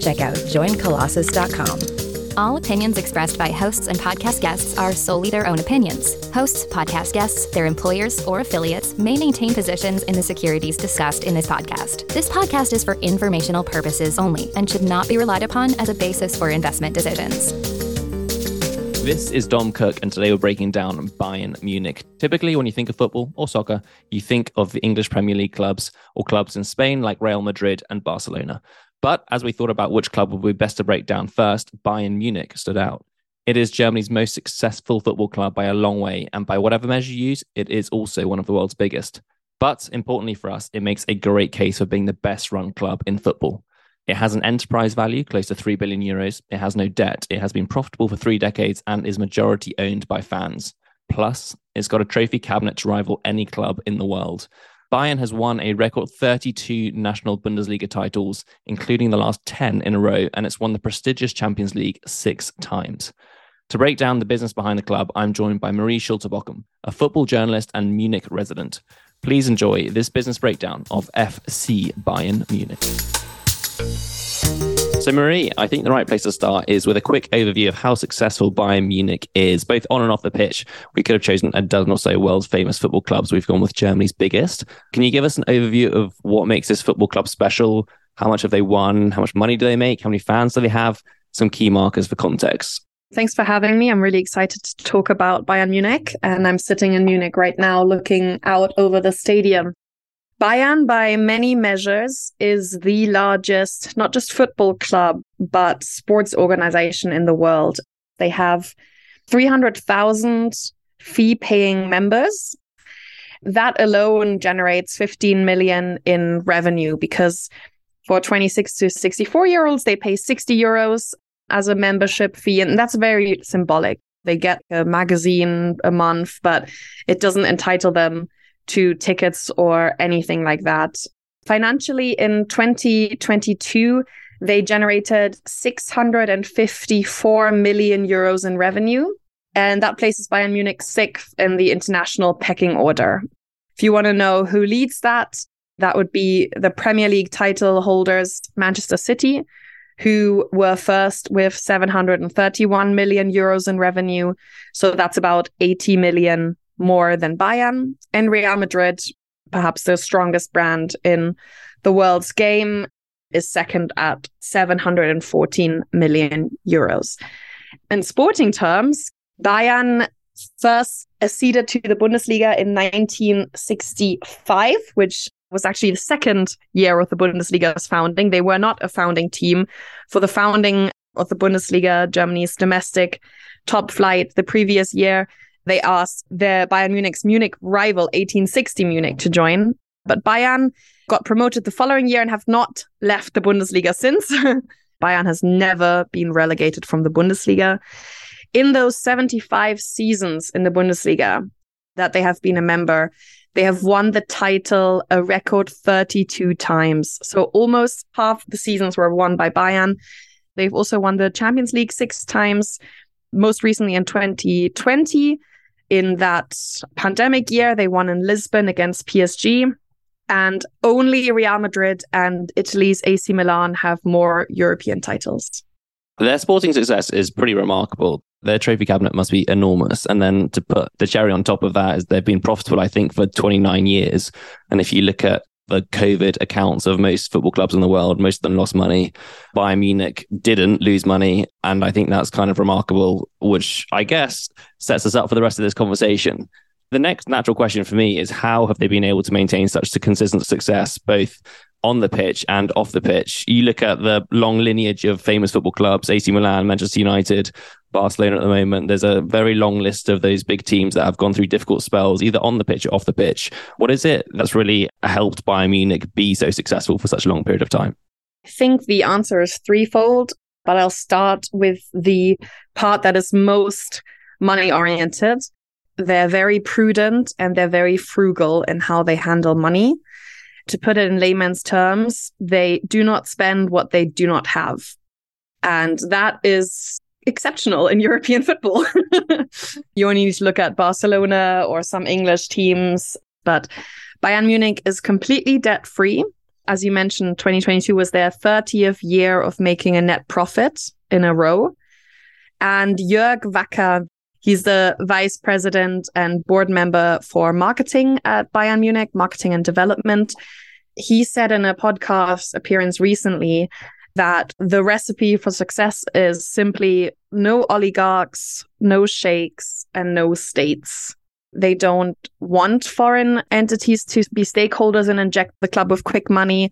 check out joincolossus.com. All opinions expressed by hosts and podcast guests are solely their own opinions. Hosts, podcast guests, their employers, or affiliates may maintain positions in the securities discussed in this podcast. This podcast is for informational purposes only and should not be relied upon as a basis for investment decisions. This is Dom Cooke, and today we're breaking down Bayern Munich. Typically, when you think of football or soccer, you think of the English Premier League clubs or clubs in Spain like Real Madrid and Barcelona. But as we thought about which club would be best to break down first, Bayern Munich stood out. It is Germany's most successful football club by a long way, and by whatever measure you use, it is also one of the world's biggest. But importantly for us, it makes a great case for being the best run club in football. It has an enterprise value close to 3 billion euros. It has no debt. It has been profitable for three decades and is majority owned by fans. Plus, it's got a trophy cabinet to rival any club in the world. Bayern has won a record 32 national Bundesliga titles, including the last 10 in a row, and it's won the prestigious Champions League six times. To break down the business behind the club, I'm joined by Marie Schulte Bockum, a football journalist and Munich resident. Please enjoy this business breakdown of FC Bayern Munich. So, Marie, I think the right place to start is with a quick overview of how successful Bayern Munich is, both on and off the pitch. We could have chosen a dozen or so world's famous football clubs. We've gone with Germany's biggest. Can you give us an overview of what makes this football club special? How much have they won? How much money do they make? How many fans do they have? Some key markers for context. Thanks for having me. I'm really excited to talk about Bayern Munich. And I'm sitting in Munich right now looking out over the stadium. Bayern, by many measures, is the largest, not just football club, but sports organization in the world. They have 300,000 fee paying members. That alone generates 15 million in revenue because for 26 to 64 year olds, they pay 60 euros as a membership fee. And that's very symbolic. They get a magazine a month, but it doesn't entitle them to tickets or anything like that. Financially, in 2022, they generated 654 million euros in revenue. And that places Bayern Munich sixth in the international pecking order. If you want to know who leads that, that would be the Premier League title holders, Manchester City, who were first with 731 million euros in revenue. So that's about 80 million more than Bayern. And Real Madrid, perhaps the strongest brand in the world's game, is second at 714 million euros. In sporting terms, Bayern first acceded to the Bundesliga in 1965, which was actually the second year of the Bundesliga's founding. They were not a founding team. For the founding of the Bundesliga, Germany's domestic top flight the previous year, they asked their Bayern Munich's Munich rival 1860 Munich to join. But Bayern got promoted the following year and have not left the Bundesliga since. Bayern has never been relegated from the Bundesliga. In those 75 seasons in the Bundesliga that they have been a member, they have won the title a record 32 times. So almost half the seasons were won by Bayern. They've also won the Champions League six times, most recently in 2020 in that pandemic year, they won in Lisbon against PSG. And only Real Madrid and Italy's AC Milan have more European titles. Their sporting success is pretty remarkable. Their trophy cabinet must be enormous. And then to put the cherry on top of that is they've been profitable, I think, for 29 years. And if you look at the COVID accounts of most football clubs in the world. Most of them lost money. Bayern Munich didn't lose money. And I think that's kind of remarkable, which I guess sets us up for the rest of this conversation. The next natural question for me is how have they been able to maintain such consistent success, both on the pitch and off the pitch. You look at the long lineage of famous football clubs, AC Milan, Manchester United, Barcelona at the moment. There's a very long list of those big teams that have gone through difficult spells, either on the pitch or off the pitch. What is it that's really helped Bayern Munich be so successful for such a long period of time? I think the answer is threefold, but I'll start with the part that is most money oriented. They're very prudent and they're very frugal in how they handle money. To put it in layman's terms, they do not spend what they do not have. And that is exceptional in European football. you only need to look at Barcelona or some English teams, but Bayern Munich is completely debt free. As you mentioned, 2022 was their 30th year of making a net profit in a row. And Jörg Wacker, he's the vice president and board member for marketing at Bayern Munich, marketing and development. He said in a podcast appearance recently that the recipe for success is simply no oligarchs, no sheikhs, and no states. They don't want foreign entities to be stakeholders and inject the club with quick money.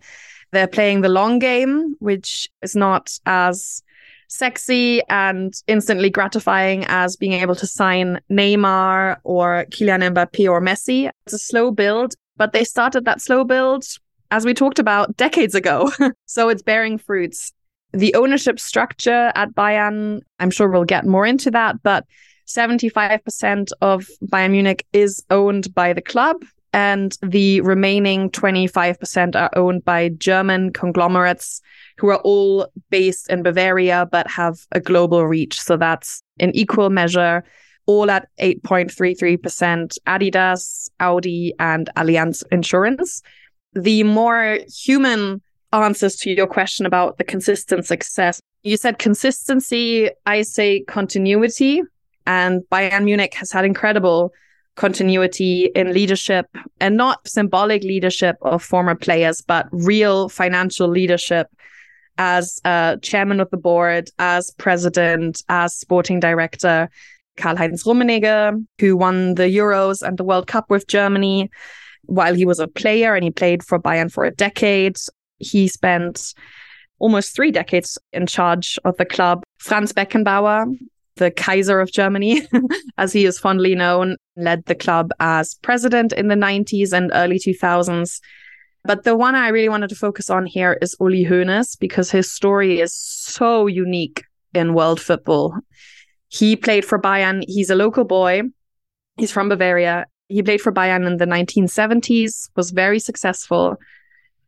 They're playing the long game, which is not as sexy and instantly gratifying as being able to sign Neymar or Kylian Mbappe or Messi. It's a slow build, but they started that slow build as we talked about decades ago. so it's bearing fruits. The ownership structure at Bayern, I'm sure we'll get more into that, but 75% of Bayern Munich is owned by the club, and the remaining 25% are owned by German conglomerates who are all based in Bavaria but have a global reach. So that's in equal measure, all at 8.33% Adidas, Audi, and Allianz Insurance the more human answers to your question about the consistent success. You said consistency, I say continuity. And Bayern Munich has had incredible continuity in leadership and not symbolic leadership of former players, but real financial leadership as uh, chairman of the board, as president, as sporting director. Karl Heinz Rummenigge, who won the Euros and the World Cup with Germany, while he was a player and he played for Bayern for a decade. He spent almost three decades in charge of the club. Franz Beckenbauer, the Kaiser of Germany, as he is fondly known, led the club as president in the 90s and early 2000s. But the one I really wanted to focus on here is Uli Hoeneß because his story is so unique in world football. He played for Bayern. He's a local boy. He's from Bavaria he played for Bayern in the 1970s, was very successful,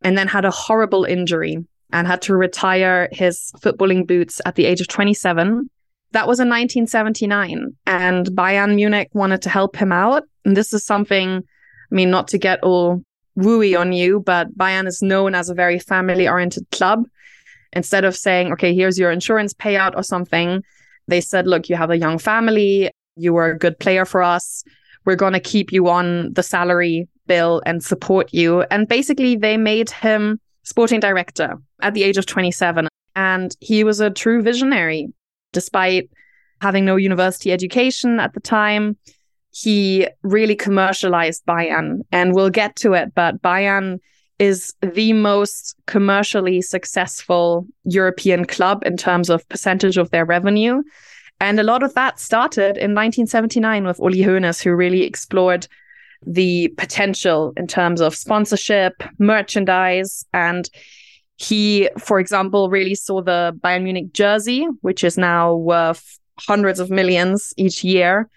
and then had a horrible injury and had to retire his footballing boots at the age of 27. That was in 1979. And Bayern Munich wanted to help him out. And this is something, I mean, not to get all wooey on you, but Bayern is known as a very family oriented club. Instead of saying, okay, here's your insurance payout or something, they said, look, you have a young family. You were a good player for us we're going to keep you on the salary bill and support you. And basically, they made him sporting director at the age of 27. And he was a true visionary, despite having no university education at the time. He really commercialized Bayern, and we'll get to it. But Bayern is the most commercially successful European club in terms of percentage of their revenue. And a lot of that started in 1979 with Uli Hoeneß, who really explored the potential in terms of sponsorship, merchandise, and he, for example, really saw the Bayern Munich jersey, which is now worth hundreds of millions each year.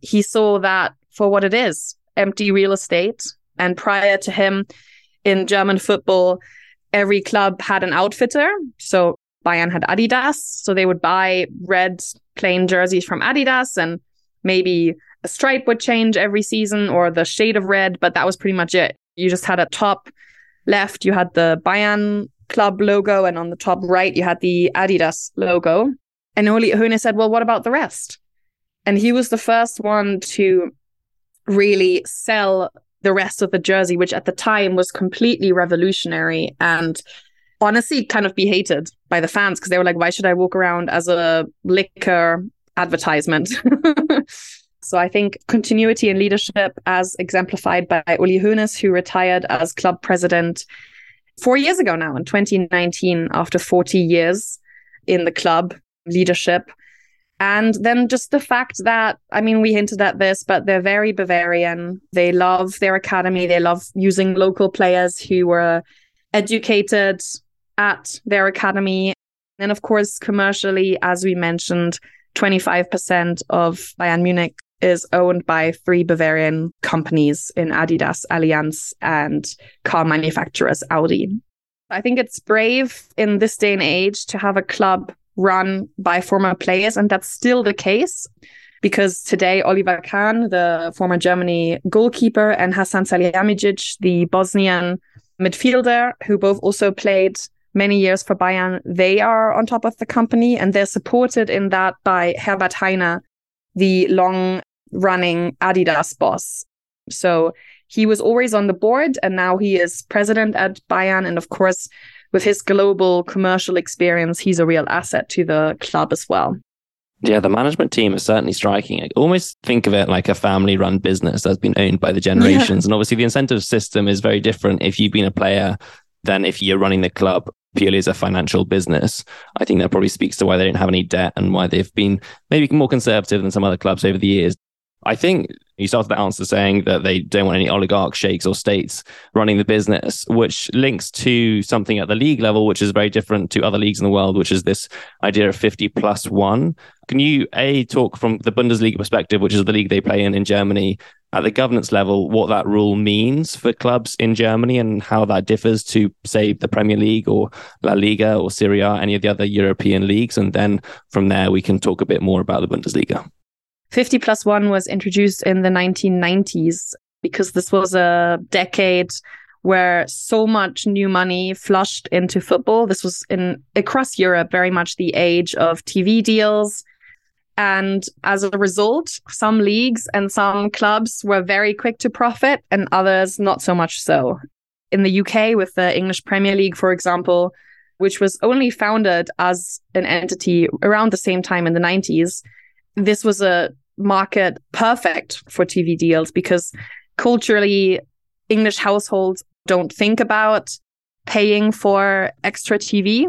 He saw that for what it is empty real estate. And prior to him in German football, every club had an outfitter. So Bayern had Adidas. So they would buy red plain jerseys from Adidas and maybe a stripe would change every season or the shade of red, but that was pretty much it. You just had a top left, you had the Bayern club logo, and on the top right, you had the Adidas logo. And Uli Hoeneß said, Well, what about the rest? And he was the first one to really sell the rest of the jersey, which at the time was completely revolutionary and honestly kind of be hated by the fans because they were like, why should I walk around as a liquor advertisement? so I think continuity and leadership as exemplified by Uli Hoeneß, who retired as club president four years ago now in 2019 after 40 years in the club leadership. And then just the fact that, I mean, we hinted at this, but they're very Bavarian. They love their academy. They love using local players who were educated at their academy. And of course, commercially, as we mentioned, 25% of Bayern Munich is owned by three Bavarian companies in Adidas, Allianz, and car manufacturers Audi. I think it's brave in this day and age to have a club run by former players, and that's still the case because today Oliver Kahn, the former Germany goalkeeper, and Hasan Salihamidzic, the Bosnian midfielder, who both also played many years for Bayern, they are on top of the company and they're supported in that by Herbert Hainer, the long running Adidas boss. So he was always on the board and now he is president at Bayern. And of course, with his global commercial experience, he's a real asset to the club as well. Yeah, the management team is certainly striking. I almost think of it like a family run business that's been owned by the generations. Yeah. And obviously, the incentive system is very different if you've been a player than if you're running the club purely as a financial business. I think that probably speaks to why they don't have any debt and why they've been maybe more conservative than some other clubs over the years. I think you started the answer saying that they don't want any oligarch sheikhs or states running the business, which links to something at the league level, which is very different to other leagues in the world, which is this idea of 50 plus one. Can you, A, talk from the Bundesliga perspective, which is the league they play in in Germany, at the governance level, what that rule means for clubs in Germany and how that differs to, say, the Premier League or La Liga or Serie A, any of the other European leagues? And then from there, we can talk a bit more about the Bundesliga. 50 plus one was introduced in the 1990s because this was a decade where so much new money flushed into football. This was in across Europe very much the age of TV deals. And as a result, some leagues and some clubs were very quick to profit and others not so much so. In the UK, with the English Premier League, for example, which was only founded as an entity around the same time in the 90s, this was a market perfect for TV deals because culturally, English households don't think about paying for extra TV.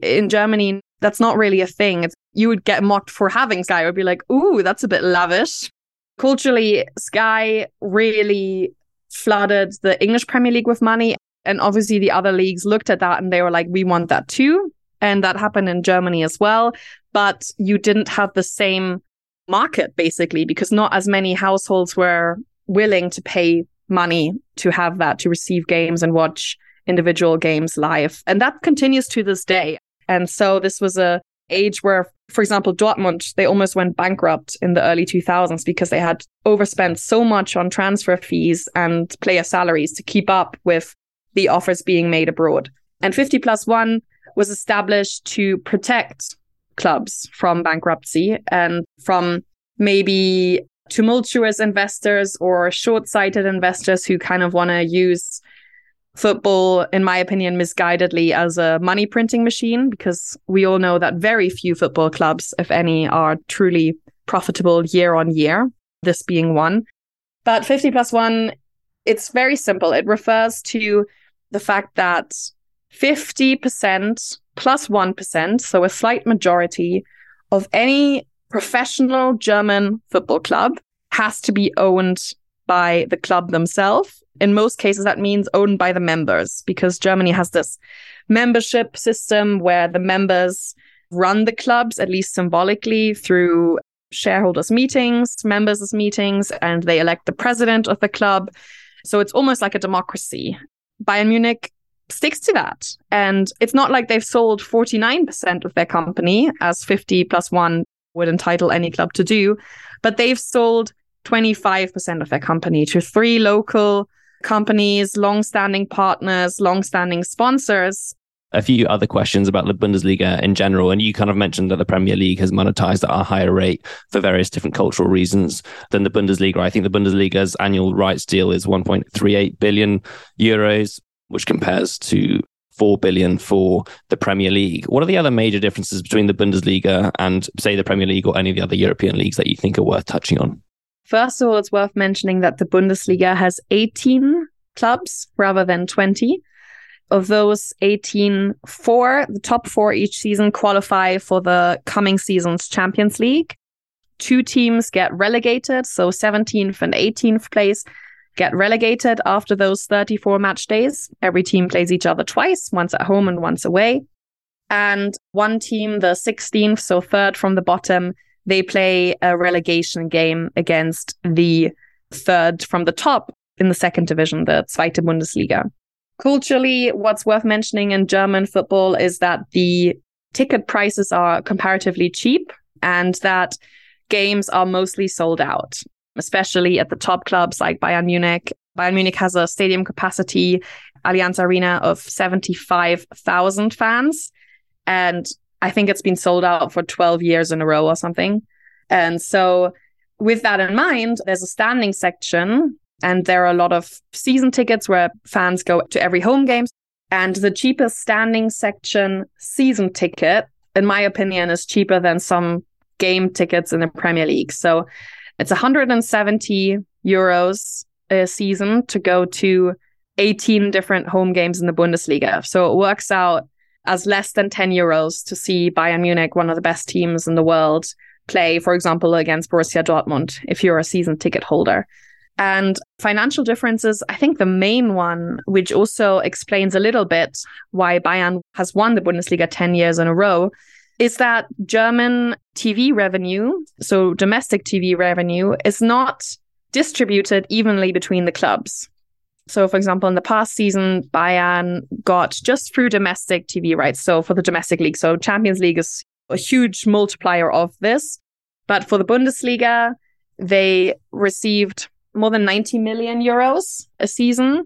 In Germany, that's not really a thing. It's, you would get mocked for having Sky. Would be like, ooh, that's a bit lavish. Culturally, Sky really flooded the English Premier League with money. And obviously, the other leagues looked at that and they were like, we want that too. And that happened in Germany as well. But you didn't have the same market basically because not as many households were willing to pay money to have that to receive games and watch individual games live. And that continues to this day. And so this was a age where for example Dortmund they almost went bankrupt in the early 2000s because they had overspent so much on transfer fees and player salaries to keep up with the offers being made abroad. And 50 plus 1 was established to protect clubs from bankruptcy and from maybe tumultuous investors or short sighted investors who kind of want to use football, in my opinion, misguidedly as a money printing machine, because we all know that very few football clubs, if any, are truly profitable year on year, this being one. But 50 plus one, it's very simple. It refers to the fact that 50% plus 1, so a slight majority of any professional German football club has to be owned by the club themselves. In most cases, that means owned by the members because Germany has this membership system where the members run the clubs, at least symbolically, through shareholders' meetings, members' meetings, and they elect the president of the club. So it's almost like a democracy. Bayern Munich sticks to that. And it's not like they've sold 49% of their company, as 50 plus one would entitle any club to do, but they've sold 25% of their company to three local companies, long-standing partners, long-standing sponsors. A few other questions about the Bundesliga in general. And you kind of mentioned that the Premier League has monetized at a higher rate for various different cultural reasons than the Bundesliga. I think the Bundesliga's annual rights deal is 1.38 billion euros which compares to 4 billion for the Premier League. What are the other major differences between the Bundesliga and say the Premier League or any of the other European leagues that you think are worth touching on? First of all, it's worth mentioning that the Bundesliga has 18 clubs rather than 20. Of those 18, four, the top four each season qualify for the coming season's Champions League. Two teams get relegated, so 17th and 18th place get relegated after those 34 match days. Every team plays each other twice, once at home and once away. And one team, the 16th, so third from the bottom, they play a relegation game against the third from the top in the second division, the Zweite Bundesliga. Culturally, what's worth mentioning in German football is that the ticket prices are comparatively cheap and that games are mostly sold out, especially at the top clubs like Bayern Munich. Bayern Munich has a stadium capacity, Allianz Arena, of 75,000 fans. And I think it's been sold out for 12 years in a row or something. And so, with that in mind, there's a standing section, and there are a lot of season tickets where fans go to every home game. And the cheapest standing section season ticket, in my opinion, is cheaper than some game tickets in the Premier League. So it's 170 euros a season to go to 18 different home games in the Bundesliga. So it works out as less than 10 euros to see Bayern Munich, one of the best teams in the world, play, for example, against Borussia Dortmund if you're a season ticket holder. And financial differences, I think the main one, which also explains a little bit why Bayern has won the Bundesliga 10 years in a row, is that German TV revenue, so domestic TV revenue, is not distributed evenly between the clubs. So, for example, in the past season, Bayern got just through domestic TV rights. So, for the domestic league, so Champions League is a huge multiplier of this. But for the Bundesliga, they received more than 90 million euros a season.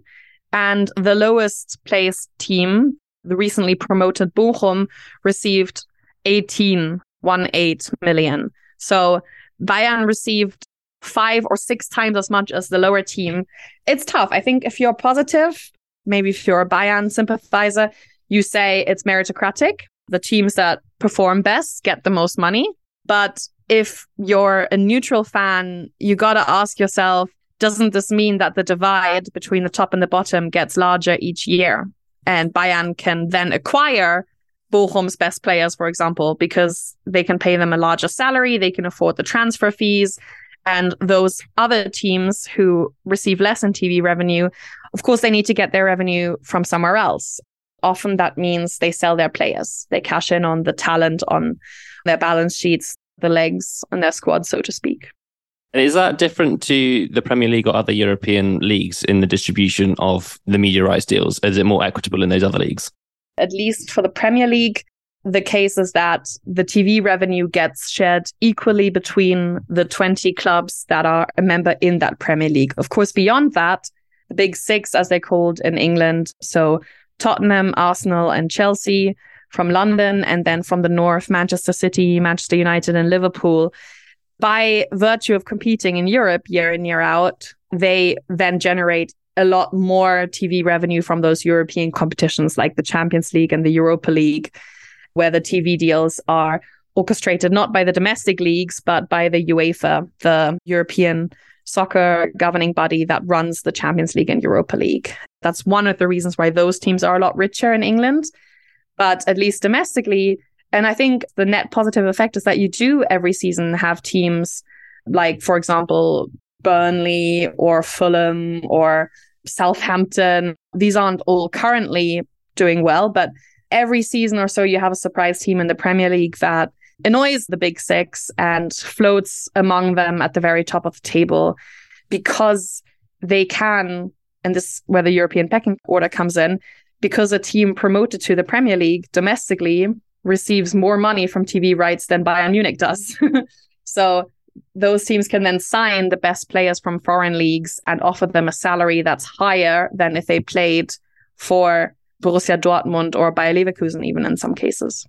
And the lowest placed team, the recently promoted Bochum, received 18, one eight million. So Bayern received five or six times as much as the lower team. It's tough. I think if you're positive, maybe if you're a Bayern sympathizer, you say it's meritocratic. The teams that perform best get the most money. But if you're a neutral fan, you got to ask yourself, doesn't this mean that the divide between the top and the bottom gets larger each year? And Bayern can then acquire Bochum's best players, for example, because they can pay them a larger salary, they can afford the transfer fees. And those other teams who receive less in TV revenue, of course, they need to get their revenue from somewhere else. Often that means they sell their players. They cash in on the talent on their balance sheets, the legs on their squad, so to speak. Is that different to the Premier League or other European leagues in the distribution of the media rights deals? Is it more equitable in those other leagues? At least for the Premier League, the case is that the TV revenue gets shared equally between the 20 clubs that are a member in that Premier League. Of course, beyond that, the big six, as they're called in England, so Tottenham, Arsenal, and Chelsea from London, and then from the north, Manchester City, Manchester United, and Liverpool. By virtue of competing in Europe year in, year out, they then generate a lot more TV revenue from those European competitions like the Champions League and the Europa League, where the TV deals are orchestrated not by the domestic leagues, but by the UEFA, the European soccer governing body that runs the Champions League and Europa League. That's one of the reasons why those teams are a lot richer in England. But at least domestically, and I think the net positive effect is that you do every season have teams like, for example, Burnley or Fulham or Southampton. These aren't all currently doing well, but every season or so, you have a surprise team in the Premier League that annoys the big six and floats among them at the very top of the table because they can, and this is where the European pecking order comes in, because a team promoted to the Premier League domestically receives more money from TV rights than Bayern Munich does. so those teams can then sign the best players from foreign leagues and offer them a salary that's higher than if they played for Borussia Dortmund or Bayer Leverkusen, even in some cases.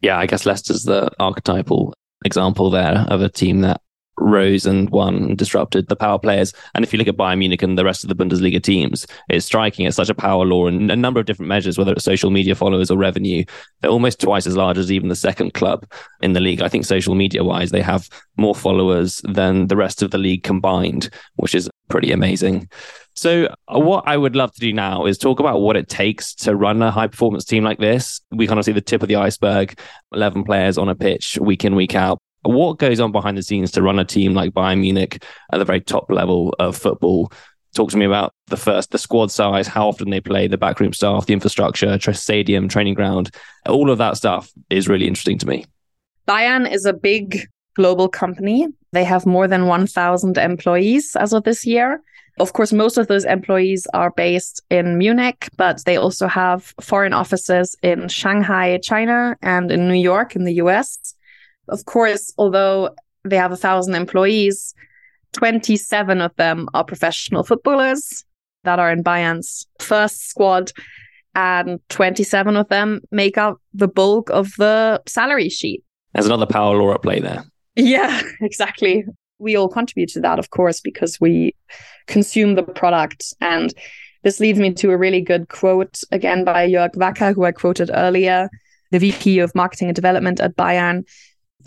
Yeah, I guess Leicester's the archetypal example there of a team that rose and won and disrupted the power players. And if you look at Bayern Munich and the rest of the Bundesliga teams, it's striking. It's such a power law and a number of different measures, whether it's social media followers or revenue. They're almost twice as large as even the second club in the league. I think social media wise, they have more followers than the rest of the league combined, which is pretty amazing. So, uh, what I would love to do now is talk about what it takes to run a high performance team like this. We kind of see the tip of the iceberg 11 players on a pitch week in, week out what goes on behind the scenes to run a team like Bayern Munich at the very top level of football? Talk to me about the first, the squad size, how often they play, the backroom staff, the infrastructure, stadium, training ground. All of that stuff is really interesting to me. Bayern is a big global company. They have more than 1,000 employees as of this year. Of course, most of those employees are based in Munich, but they also have foreign offices in Shanghai, China, and in New York, in the US. Of course, although they have a thousand employees, 27 of them are professional footballers that are in Bayern's first squad, and 27 of them make up the bulk of the salary sheet. There's another power law at play there. Yeah, exactly. We all contribute to that, of course, because we consume the product. And this leads me to a really good quote again by Jörg Wacker, who I quoted earlier, the VP of Marketing and Development at Bayern.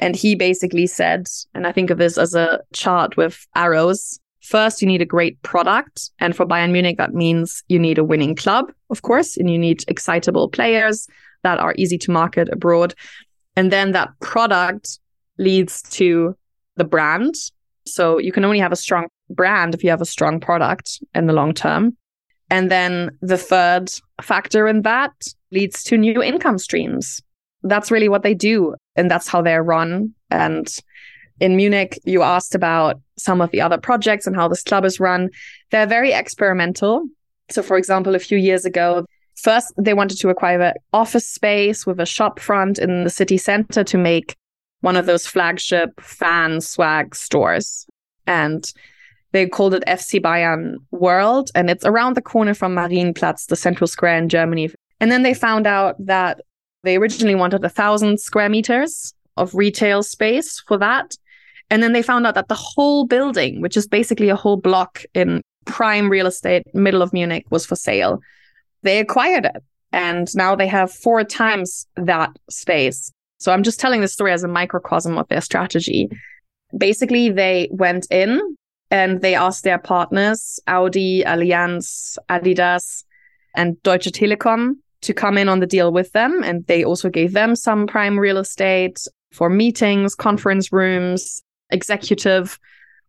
And he basically said, and I think of this as a chart with arrows. First, you need a great product. And for Bayern Munich, that means you need a winning club, of course, and you need excitable players that are easy to market abroad. And then that product leads to the brand. So you can only have a strong brand if you have a strong product in the long term. And then the third factor in that leads to new income streams. That's really what they do. And that's how they're run. And in Munich, you asked about some of the other projects and how this club is run. They're very experimental. So, for example, a few years ago, first they wanted to acquire an office space with a shop front in the city center to make one of those flagship fan swag stores. And they called it FC Bayern World, and it's around the corner from Marienplatz, the central square in Germany. And then they found out that they originally wanted a thousand square meters of retail space for that. And then they found out that the whole building, which is basically a whole block in prime real estate, middle of Munich, was for sale. They acquired it. And now they have four times that space. So I'm just telling this story as a microcosm of their strategy. Basically, they went in and they asked their partners, Audi, Allianz, Adidas, and Deutsche Telekom, to come in on the deal with them. And they also gave them some prime real estate for meetings, conference rooms, executive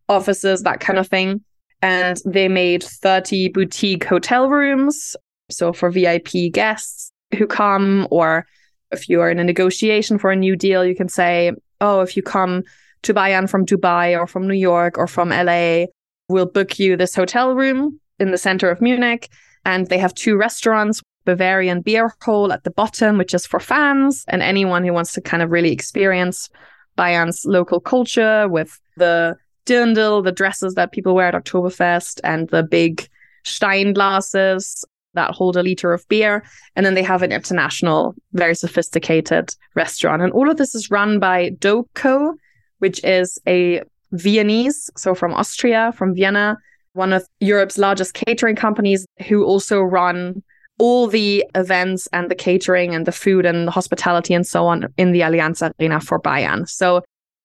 offices, that kind of thing. And they made 30 boutique hotel rooms. So for VIP guests who come, or if you are in a negotiation for a new deal, you can say, oh, if you come to Bayern from Dubai or from New York or from LA, we'll book you this hotel room in the center of Munich. And they have two restaurants, Bavarian Beer Hole at the bottom, which is for fans and anyone who wants to kind of really experience Bayern's local culture with the dirndl, the dresses that people wear at Oktoberfest, and the big Stein glasses that hold a liter of beer. And then they have an international, very sophisticated restaurant. And all of this is run by DoCo, which is a Viennese, so from Austria, from Vienna, one of Europe's largest catering companies who also run all the events and the catering and the food and the hospitality and so on in the Allianz Arena for Bayern. So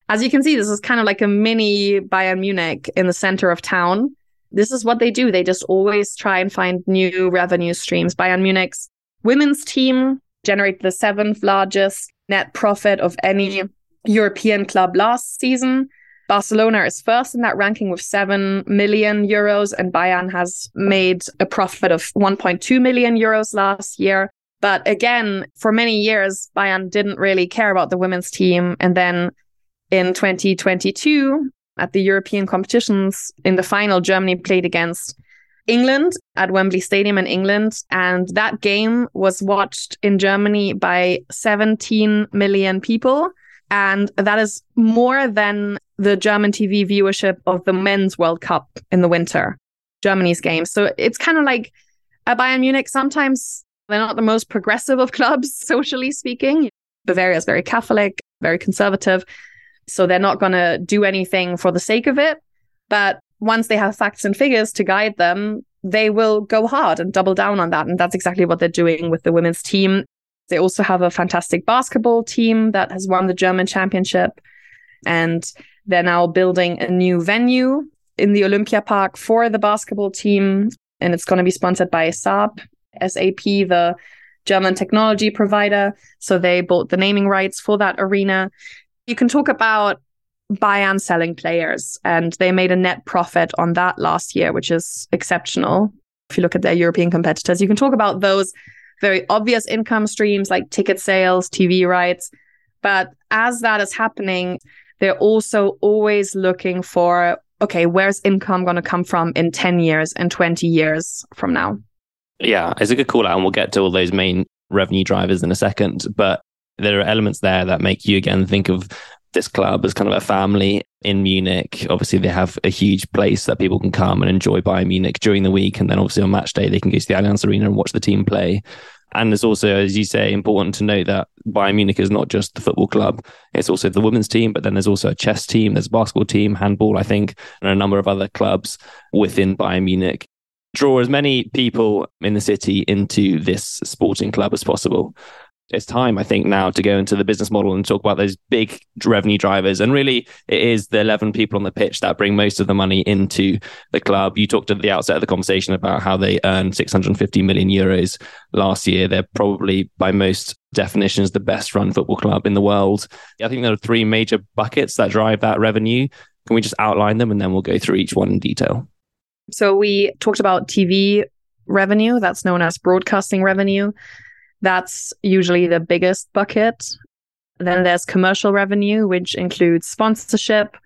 as you can see, this is kind of like a mini Bayern Munich in the center of town. This is what they do. They just always try and find new revenue streams. Bayern Munich's women's team generate the seventh largest net profit of any European club last season. Barcelona is first in that ranking with 7 million euros, and Bayern has made a profit of 1.2 million euros last year. But again, for many years, Bayern didn't really care about the women's team. And then in 2022, at the European competitions, in the final, Germany played against England at Wembley Stadium in England. And that game was watched in Germany by 17 million people. And that is more than the German TV viewership of the men's World Cup in the winter, Germany's game. So it's kind of like at Bayern Munich, sometimes they're not the most progressive of clubs, socially speaking. Bavaria is very Catholic, very conservative. So they're not going to do anything for the sake of it. But once they have facts and figures to guide them, they will go hard and double down on that. And that's exactly what they're doing with the women's team. They also have a fantastic basketball team that has won the German championship. And they're now building a new venue in the Olympia Park for the basketball team. And it's going to be sponsored by SAP, SAP, the German technology provider. So they bought the naming rights for that arena. You can talk about Bayern selling players, and they made a net profit on that last year, which is exceptional. If you look at their European competitors, you can talk about those very obvious income streams like ticket sales, TV rights. But as that is happening, they're also always looking for okay, where's income going to come from in 10 years and 20 years from now? Yeah, it's a good call out, and we'll get to all those main revenue drivers in a second. But there are elements there that make you again think of this club as kind of a family in Munich. Obviously, they have a huge place that people can come and enjoy Bayern Munich during the week. And then obviously on match day, they can go to the Allianz Arena and watch the team play. And it's also, as you say, important to note that Bayern Munich is not just the football club. It's also the women's team, but then there's also a chess team, there's a basketball team, handball, I think, and a number of other clubs within Bayern Munich. Draw as many people in the city into this sporting club as possible it's time, I think, now to go into the business model and talk about those big revenue drivers. And really, it is the 11 people on the pitch that bring most of the money into the club. You talked at the outset of the conversation about how they earned 650 million euros last year. They're probably, by most definitions, the best run football club in the world. I think there are three major buckets that drive that revenue. Can we just outline them and then we'll go through each one in detail? So, we talked about TV revenue, that's known as broadcasting revenue. That's usually the biggest bucket. Then there's commercial revenue, which includes sponsorship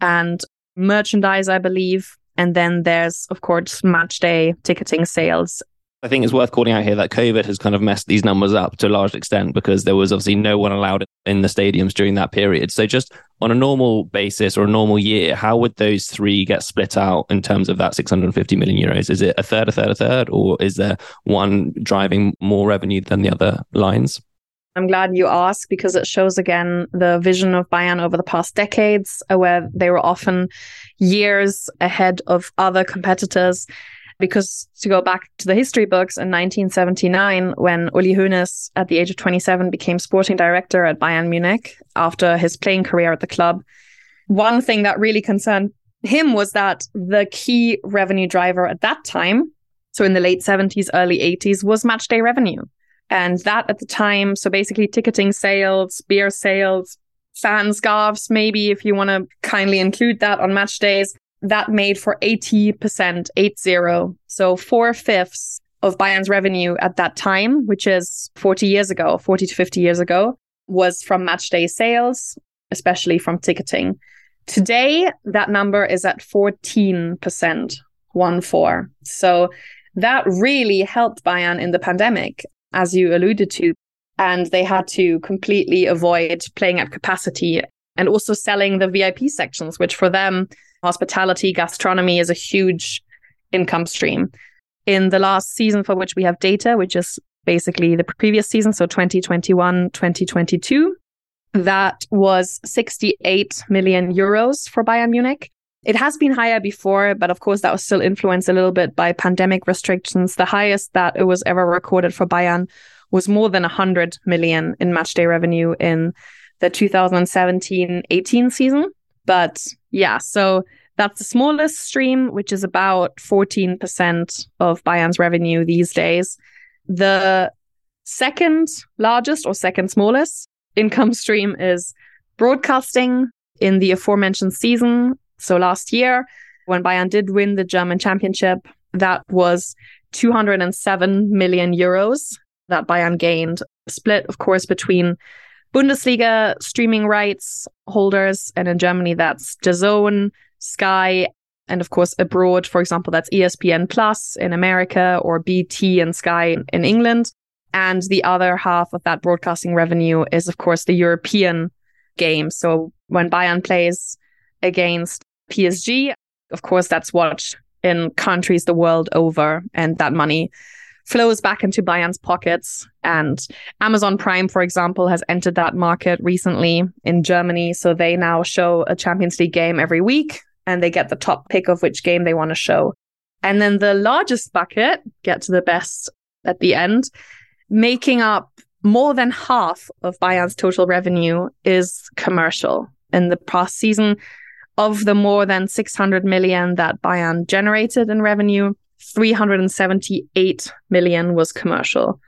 and merchandise, I believe. And then there's, of course, match day ticketing sales I think it's worth calling out here that COVID has kind of messed these numbers up to a large extent because there was obviously no one allowed in the stadiums during that period. So, just on a normal basis or a normal year, how would those three get split out in terms of that 650 million euros? Is it a third, a third, a third, or is there one driving more revenue than the other lines? I'm glad you asked because it shows again the vision of Bayern over the past decades, uh, where they were often years ahead of other competitors because to go back to the history books in 1979, when Uli Hoeneß, at the age of 27, became sporting director at Bayern Munich after his playing career at the club, one thing that really concerned him was that the key revenue driver at that time, so in the late 70s, early 80s, was matchday revenue. And that at the time, so basically ticketing sales, beer sales, fan scarves, maybe if you want to kindly include that on match days, that made for 80%, 80. So four fifths of Bayern's revenue at that time, which is 40 years ago, 40 to 50 years ago, was from match day sales, especially from ticketing. Today, that number is at 14%, one four. So that really helped Bayern in the pandemic, as you alluded to. And they had to completely avoid playing at capacity and also selling the VIP sections, which for them hospitality, gastronomy is a huge income stream. In the last season for which we have data, which is basically the previous season, so 2021, 2022, that was 68 million euros for Bayern Munich. It has been higher before, but of course, that was still influenced a little bit by pandemic restrictions. The highest that it was ever recorded for Bayern was more than 100 million in matchday revenue in the 2017 18 season. But yeah, so that's the smallest stream, which is about 14% of Bayern's revenue these days. The second largest or second smallest income stream is broadcasting in the aforementioned season. So last year, when Bayern did win the German championship, that was 207 million euros that Bayern gained, split, of course, between Bundesliga streaming rights holders. And in Germany, that's DAZN, Sky, and of course, abroad, for example, that's ESPN Plus in America or BT and Sky in England. And the other half of that broadcasting revenue is, of course, the European games. So when Bayern plays against PSG, of course, that's watched in countries the world over. And that money flows back into Bayern's pockets. And Amazon Prime, for example, has entered that market recently in Germany. So they now show a Champions League game every week and they get the top pick of which game they want to show. And then the largest bucket, get to the best at the end, making up more than half of Bayern's total revenue is commercial. In the past season, of the more than 600 million that Bayern generated in revenue, 378 million was commercial.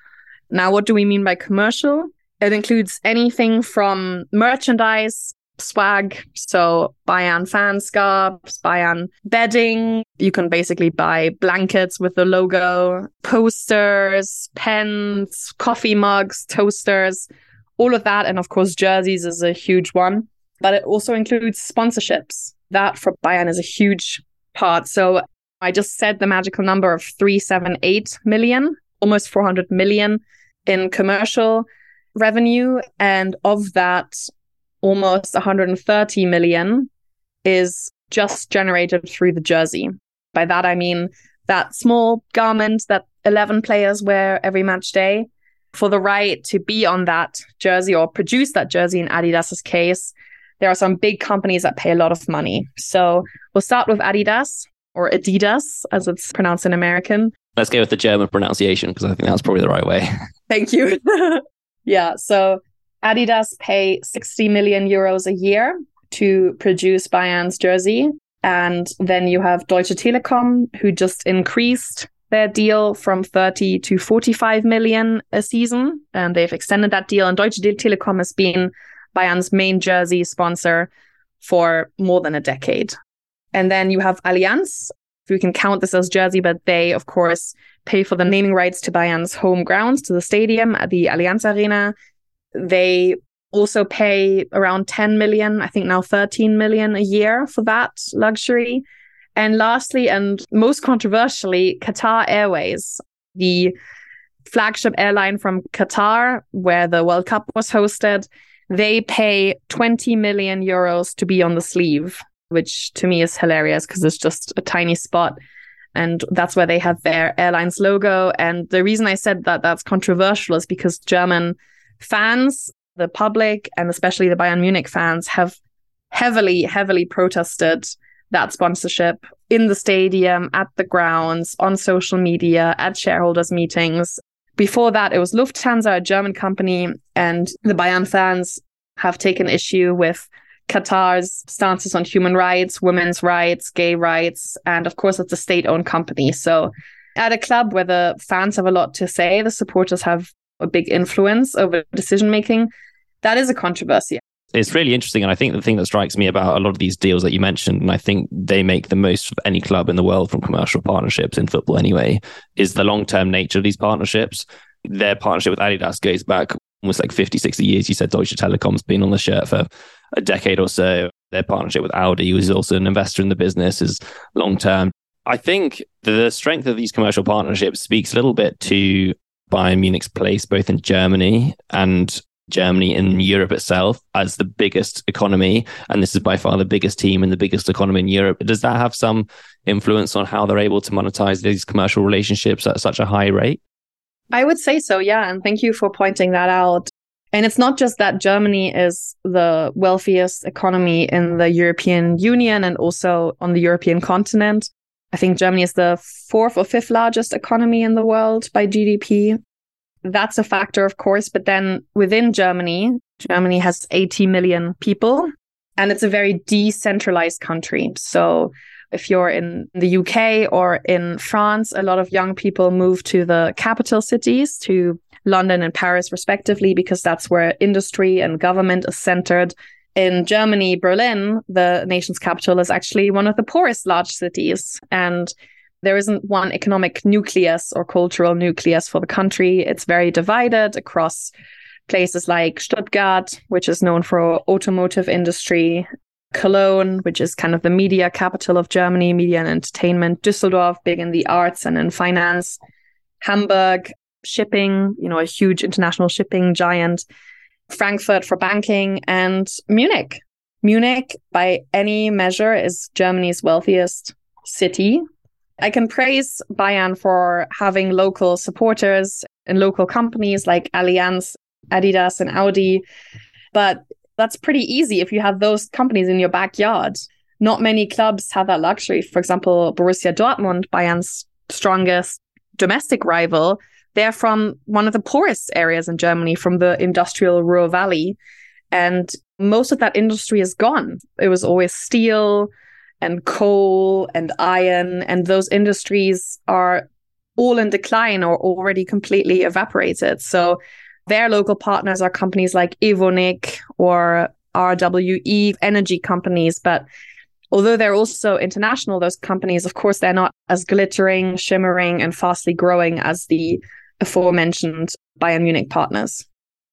Now, what do we mean by commercial? It includes anything from merchandise swag. So Bayern fan scarves, Bayern bedding. You can basically buy blankets with the logo, posters, pens, coffee mugs, toasters, all of that. And of course, jerseys is a huge one, but it also includes sponsorships. That for Bayern is a huge part. So I just said the magical number of 378 million, almost 400 million in commercial revenue. And of that, almost 130 million is just generated through the jersey. By that, I mean that small garment that 11 players wear every match day. For the right to be on that jersey or produce that jersey in Adidas's case, there are some big companies that pay a lot of money. So we'll start with Adidas or Adidas, as it's pronounced in American. Let's go with the German pronunciation because I think that's probably the right way. Thank you. yeah. So Adidas pay 60 million euros a year to produce Bayern's jersey. And then you have Deutsche Telekom, who just increased their deal from 30 to 45 million a season. And they've extended that deal. And Deutsche Telekom has been Bayern's main jersey sponsor for more than a decade. And then you have Allianz, we can count this as jersey, but they, of course, pay for the naming rights to Bayern's home grounds, to the stadium at the Allianz Arena. They also pay around 10 million, I think now 13 million a year for that luxury. And lastly, and most controversially, Qatar Airways, the flagship airline from Qatar, where the World Cup was hosted, they pay 20 million euros to be on the sleeve, which to me is hilarious because it's just a tiny spot. And that's where they have their airline's logo. And the reason I said that that's controversial is because German fans, the public, and especially the Bayern Munich fans have heavily, heavily protested that sponsorship in the stadium, at the grounds, on social media, at shareholders' meetings. Before that, it was Lufthansa, a German company, and the Bayern fans have taken issue with Qatar's stances on human rights, women's rights, gay rights, and of course, it's a state owned company. So, at a club where the fans have a lot to say, the supporters have a big influence over decision making. That is a controversy. It's really interesting. And I think the thing that strikes me about a lot of these deals that you mentioned, and I think they make the most of any club in the world from commercial partnerships in football anyway, is the long term nature of these partnerships. Their partnership with Adidas goes back almost like 50, 60 years. You said Deutsche Telekom's been on the shirt for a decade or so. Their partnership with Audi, who's also an investor in the business, is long term. I think the strength of these commercial partnerships speaks a little bit to Bayern Munich's place both in Germany and Germany in Europe itself as the biggest economy. And this is by far the biggest team and the biggest economy in Europe. Does that have some influence on how they're able to monetize these commercial relationships at such a high rate? I would say so, yeah. And thank you for pointing that out. And it's not just that Germany is the wealthiest economy in the European Union and also on the European continent. I think Germany is the fourth or fifth largest economy in the world by GDP. That's a factor, of course. But then within Germany, Germany has 80 million people and it's a very decentralized country. So if you're in the UK or in France, a lot of young people move to the capital cities, to London and Paris, respectively, because that's where industry and government is centered in Germany, Berlin, the nation's capital, is actually one of the poorest large cities. And there isn't one economic nucleus or cultural nucleus for the country. It's very divided across places like Stuttgart, which is known for automotive industry, Cologne, which is kind of the media capital of Germany, media and entertainment, Düsseldorf, big in the arts and in finance, Hamburg, shipping, you know, a huge international shipping giant. Frankfurt for banking, and Munich. Munich, by any measure, is Germany's wealthiest city. I can praise Bayern for having local supporters and local companies like Allianz, Adidas, and Audi. But that's pretty easy if you have those companies in your backyard. Not many clubs have that luxury. For example, Borussia Dortmund, Bayern's strongest domestic rival, they're from one of the poorest areas in Germany, from the industrial Ruhr Valley. And most of that industry is gone. It was always steel and coal and iron, and those industries are all in decline or already completely evaporated. So their local partners are companies like Evonik or RWE energy companies. But although they're also international, those companies, of course, they're not as glittering, shimmering, and fastly growing as the aforementioned Bayern Munich partners.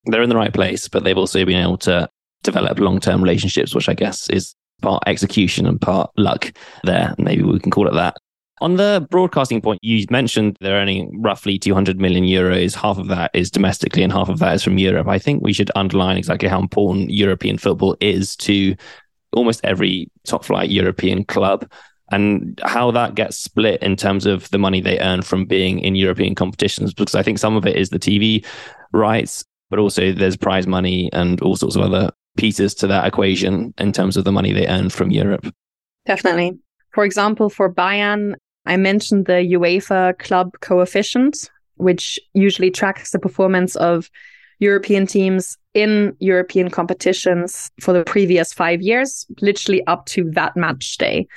They're in the right place, but they've also been able to develop long term relationships, which I guess is part execution and part luck there. Maybe we can call it that. On the broadcasting point, you mentioned they're earning roughly 200 million euros. Half of that is domestically and half of that is from Europe. I think we should underline exactly how important European football is to almost every top flight European club and how that gets split in terms of the money they earn from being in European competitions. Because I think some of it is the TV rights, but also there's prize money and all sorts of other pieces to that equation in terms of the money they earn from Europe. Definitely. For example, for Bayern, I mentioned the UEFA club coefficient, which usually tracks the performance of European teams in European competitions for the previous five years, literally up to that match day.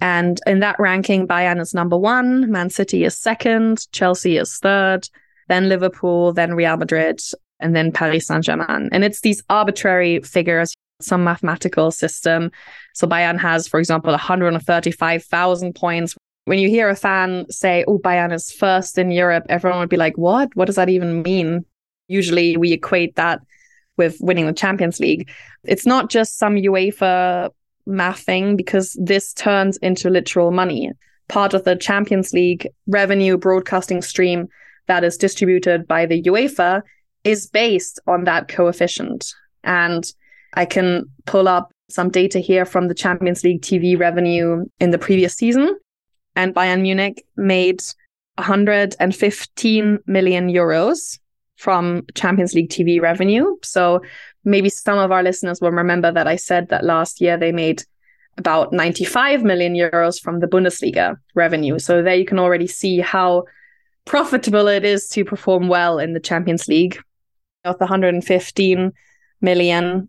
And in that ranking, Bayern is number one, Man City is second, Chelsea is third, then Liverpool, then Real Madrid, and then Paris Saint Germain. And it's these arbitrary figures, some mathematical system. So Bayern has, for example, 135,000 points. When you hear a fan say, oh, Bayern is first in Europe, everyone would be like, what? What does that even mean? Usually we equate that with winning the Champions League. It's not just some UEFA math thing because this turns into literal money. Part of the Champions League revenue broadcasting stream that is distributed by the UEFA is based on that coefficient. And I can pull up some data here from the Champions League TV revenue in the previous season. And Bayern Munich made 115 million euros from Champions League TV revenue. So maybe some of our listeners will remember that I said that last year they made about 95 million euros from the Bundesliga revenue. So there you can already see how profitable it is to perform well in the Champions League. Of the 115 million,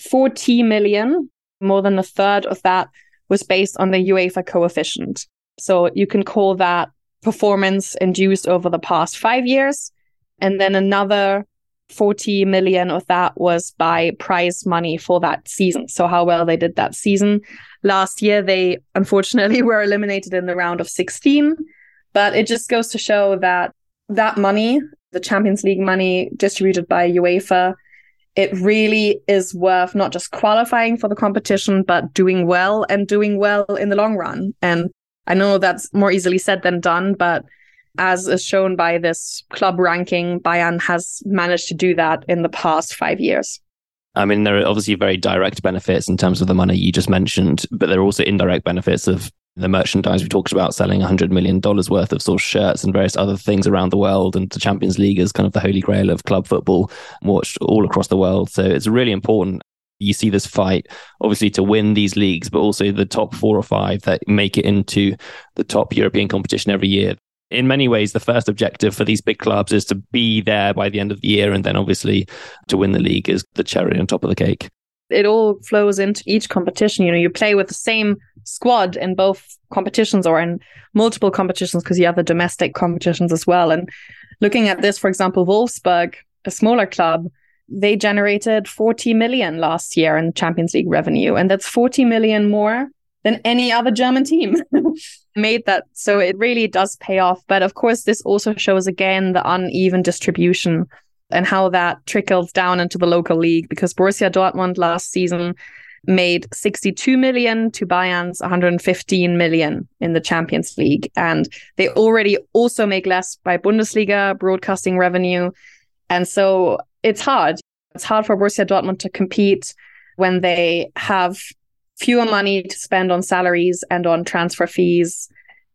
40 million, more than a third of that was based on the UEFA coefficient. So you can call that performance induced over the past five years. And then another 40 million of that was by prize money for that season. So how well they did that season. Last year, they unfortunately were eliminated in the round of 16. But it just goes to show that that money, the Champions League money distributed by UEFA, it really is worth not just qualifying for the competition, but doing well and doing well in the long run. And I know that's more easily said than done, but as is shown by this club ranking, Bayern has managed to do that in the past five years. I mean, there are obviously very direct benefits in terms of the money you just mentioned, but there are also indirect benefits of the merchandise we talked about selling $100 million worth of sort of shirts and various other things around the world. And the Champions League is kind of the holy grail of club football watched all across the world. So it's really important. You see this fight, obviously, to win these leagues, but also the top four or five that make it into the top European competition every year in many ways, the first objective for these big clubs is to be there by the end of the year. And then obviously to win the league is the cherry on top of the cake. It all flows into each competition. You know, you play with the same squad in both competitions or in multiple competitions because you have the domestic competitions as well. And looking at this, for example, Wolfsburg, a smaller club, they generated 40 million last year in Champions League revenue. And that's 40 million more than any other German team made that. So it really does pay off. But of course, this also shows again the uneven distribution and how that trickles down into the local league because Borussia Dortmund last season made 62 million to Bayern's 115 million in the Champions League. And they already also make less by Bundesliga broadcasting revenue. And so it's hard. It's hard for Borussia Dortmund to compete when they have fewer money to spend on salaries and on transfer fees.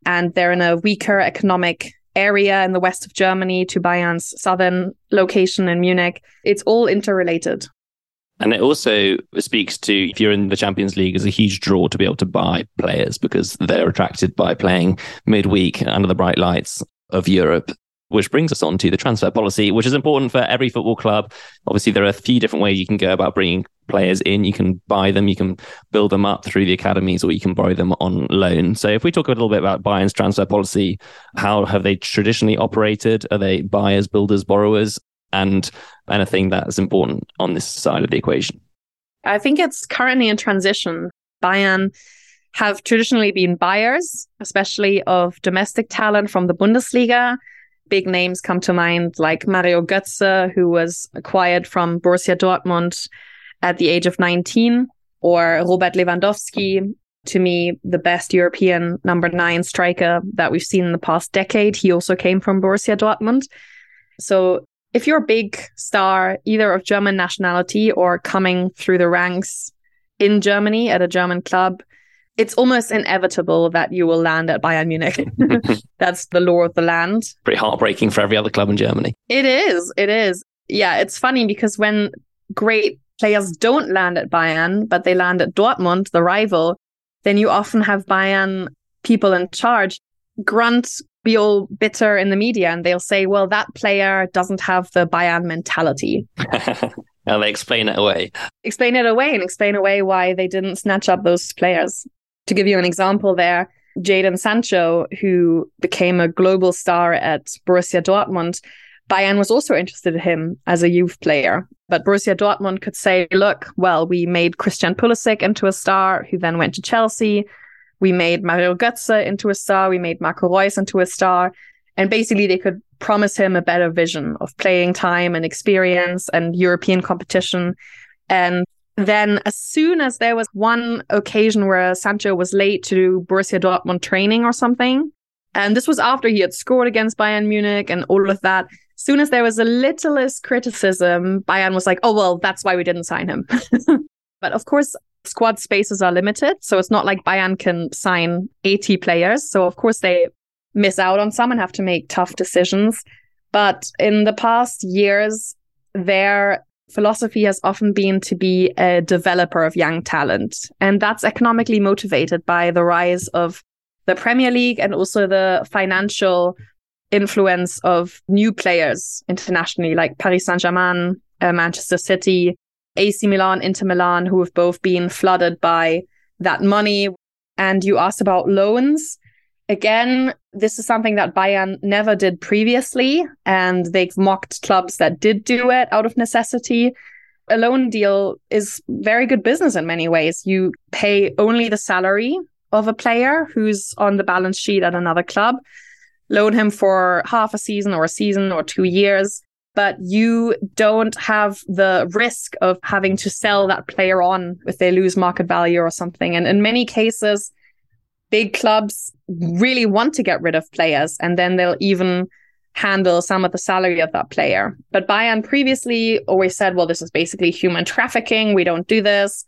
And they're in a weaker economic area in the west of Germany to Bayern's southern location in Munich. It's all interrelated. And it also speaks to if you're in the Champions League as a huge draw to be able to buy players because they're attracted by playing midweek under the bright lights of Europe which brings us on to the transfer policy, which is important for every football club. Obviously, there are a few different ways you can go about bringing players in. You can buy them, you can build them up through the academies, or you can borrow them on loan. So, if we talk a little bit about Bayern's transfer policy, how have they traditionally operated? Are they buyers, builders, borrowers, and anything that's important on this side of the equation? I think it's currently in transition. Bayern have traditionally been buyers, especially of domestic talent from the Bundesliga. Big names come to mind like Mario Götze, who was acquired from Borussia Dortmund at the age of 19, or Robert Lewandowski, to me, the best European number nine striker that we've seen in the past decade. He also came from Borussia Dortmund. So if you're a big star, either of German nationality or coming through the ranks in Germany at a German club, it's almost inevitable that you will land at Bayern Munich. That's the law of the land. Pretty heartbreaking for every other club in Germany. It is. It is. Yeah, it's funny because when great players don't land at Bayern, but they land at Dortmund, the rival, then you often have Bayern people in charge grunt, be all bitter in the media, and they'll say, well, that player doesn't have the Bayern mentality. and they explain it away. Explain it away and explain away why they didn't snatch up those players. To give you an example there, Jadon Sancho, who became a global star at Borussia Dortmund, Bayern was also interested in him as a youth player. But Borussia Dortmund could say, look, well, we made Christian Pulisic into a star who then went to Chelsea. We made Mario Götze into a star. We made Marco Reus into a star. And basically they could promise him a better vision of playing time and experience and European competition. And then as soon as there was one occasion where Sancho was late to do Borussia Dortmund training or something, and this was after he had scored against Bayern Munich and all of that, As soon as there was a littlest criticism, Bayern was like, oh, well, that's why we didn't sign him. but of course, squad spaces are limited. So it's not like Bayern can sign 80 players. So of course, they miss out on some and have to make tough decisions. But in the past years, their philosophy has often been to be a developer of young talent. And that's economically motivated by the rise of the Premier League and also the financial influence of new players internationally, like Paris Saint Germain, uh, Manchester City, AC Milan, Inter Milan, who have both been flooded by that money. And you asked about loans. Again, this is something that Bayern never did previously, and they've mocked clubs that did do it out of necessity. A loan deal is very good business in many ways. You pay only the salary of a player who's on the balance sheet at another club loan him for half a season or a season or two years, but you don't have the risk of having to sell that player on if they lose market value or something. And in many cases, big clubs really want to get rid of players and then they'll even handle some of the salary of that player. But Bayern previously always said, well, this is basically human trafficking. We don't do this.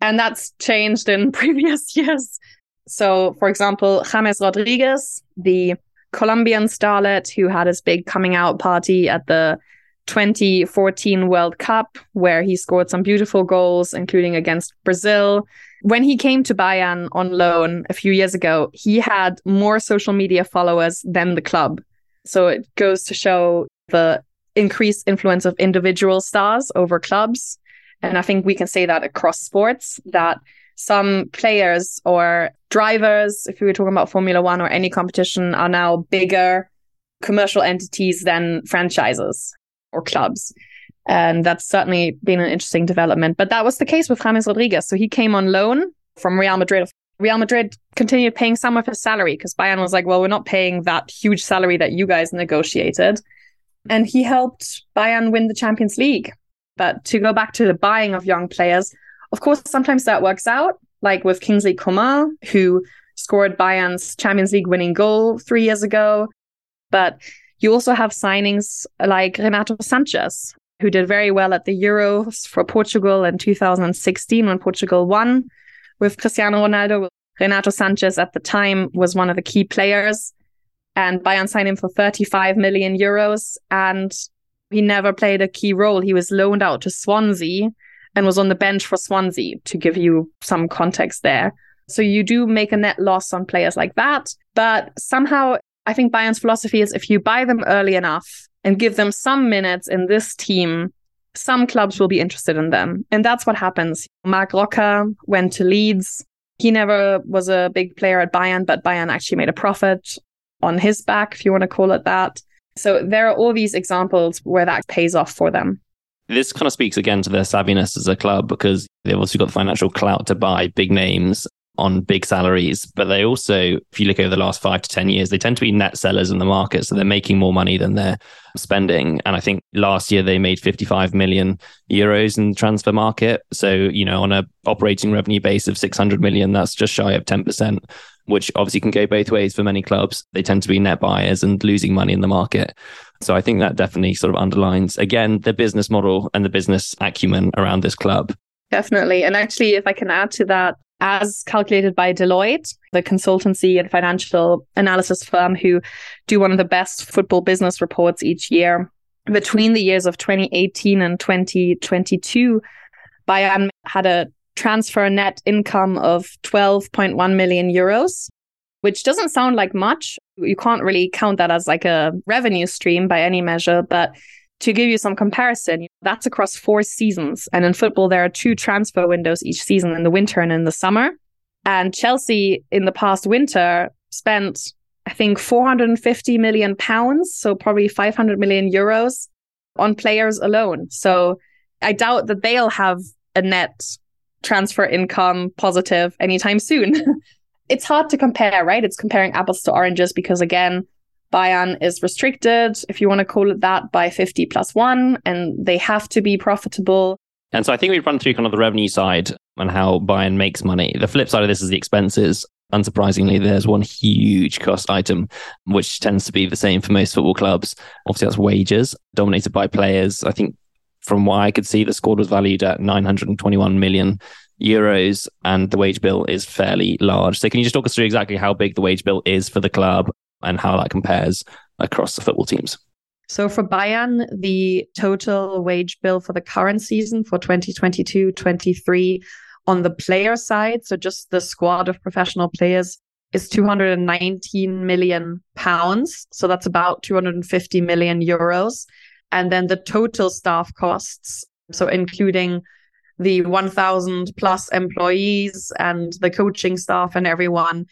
And that's changed in previous years. So, for example, James Rodriguez, the Colombian starlet who had his big coming out party at the 2014 World Cup, where he scored some beautiful goals, including against Brazil. When he came to Bayern on loan a few years ago, he had more social media followers than the club. So it goes to show the increased influence of individual stars over clubs. And I think we can say that across sports that some players or drivers, if we were talking about Formula One or any competition, are now bigger commercial entities than franchises or clubs. And that's certainly been an interesting development. But that was the case with James Rodriguez. So he came on loan from Real Madrid. Real Madrid continued paying some of his salary because Bayern was like, well, we're not paying that huge salary that you guys negotiated. And he helped Bayern win the Champions League. But to go back to the buying of young players, of course, sometimes that works out, like with Kingsley Coman, who scored Bayern's Champions League winning goal three years ago. But you also have signings like Renato Sanches, who did very well at the Euros for Portugal in 2016 when Portugal won with Cristiano Ronaldo. Renato Sanches at the time was one of the key players, and Bayern signed him for 35 million euros. And he never played a key role. He was loaned out to Swansea and was on the bench for Swansea to give you some context there. So you do make a net loss on players like that. But somehow I think Bayern's philosophy is if you buy them early enough and give them some minutes in this team, some clubs will be interested in them. And that's what happens. Marc Roca went to Leeds. He never was a big player at Bayern, but Bayern actually made a profit on his back, if you want to call it that. So there are all these examples where that pays off for them. This kind of speaks again to their savviness as a club because they've also got the financial clout to buy big names on big salaries, but they also, if you look over the last five to 10 years, they tend to be net sellers in the market. So they're making more money than they're spending. And I think last year they made 55 million euros in the transfer market. So, you know, on a operating revenue base of 600 million, that's just shy of 10%, which obviously can go both ways for many clubs. They tend to be net buyers and losing money in the market. So I think that definitely sort of underlines, again, the business model and the business acumen around this club. Definitely. And actually, if I can add to that, as calculated by Deloitte, the consultancy and financial analysis firm who do one of the best football business reports each year. Between the years of 2018 and 2022, Bayern had a transfer net income of 12.1 million euros, which doesn't sound like much. You can't really count that as like a revenue stream by any measure, but to give you some comparison, that's across four seasons. And in football, there are two transfer windows each season in the winter and in the summer. And Chelsea in the past winter spent, I think, 450 million pounds, so probably 500 million euros on players alone. So I doubt that they'll have a net transfer income positive anytime soon. it's hard to compare, right? It's comparing apples to oranges because, again, Bayern is restricted, if you want to call it that, by 50 plus one, and they have to be profitable. And so I think we've run through kind of the revenue side and how Bayern makes money. The flip side of this is the expenses. Unsurprisingly, there's one huge cost item, which tends to be the same for most football clubs. Obviously, that's wages, dominated by players. I think from what I could see, the squad was valued at 921 million euros and the wage bill is fairly large. So can you just talk us through exactly how big the wage bill is for the club and how that compares across the football teams. So for Bayern, the total wage bill for the current season for 2022 23 on the player side, so just the squad of professional players, is 219 million pounds. So that's about 250 million euros. And then the total staff costs, so including the 1,000 plus employees and the coaching staff and everyone,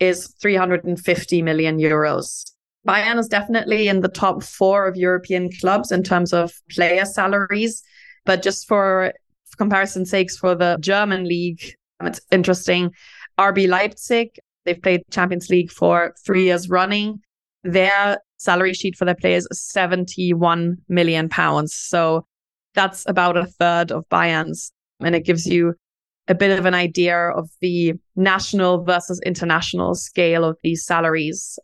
is 350 million euros. Bayern is definitely in the top four of European clubs in terms of player salaries. But just for, comparison sakes, for the German league, it's interesting. RB Leipzig, they've played Champions League for three years running. Their salary sheet for their players is 71 million pounds. So that's about a third of Bayern's. And it gives you a bit of an idea of the national versus international scale of these salaries.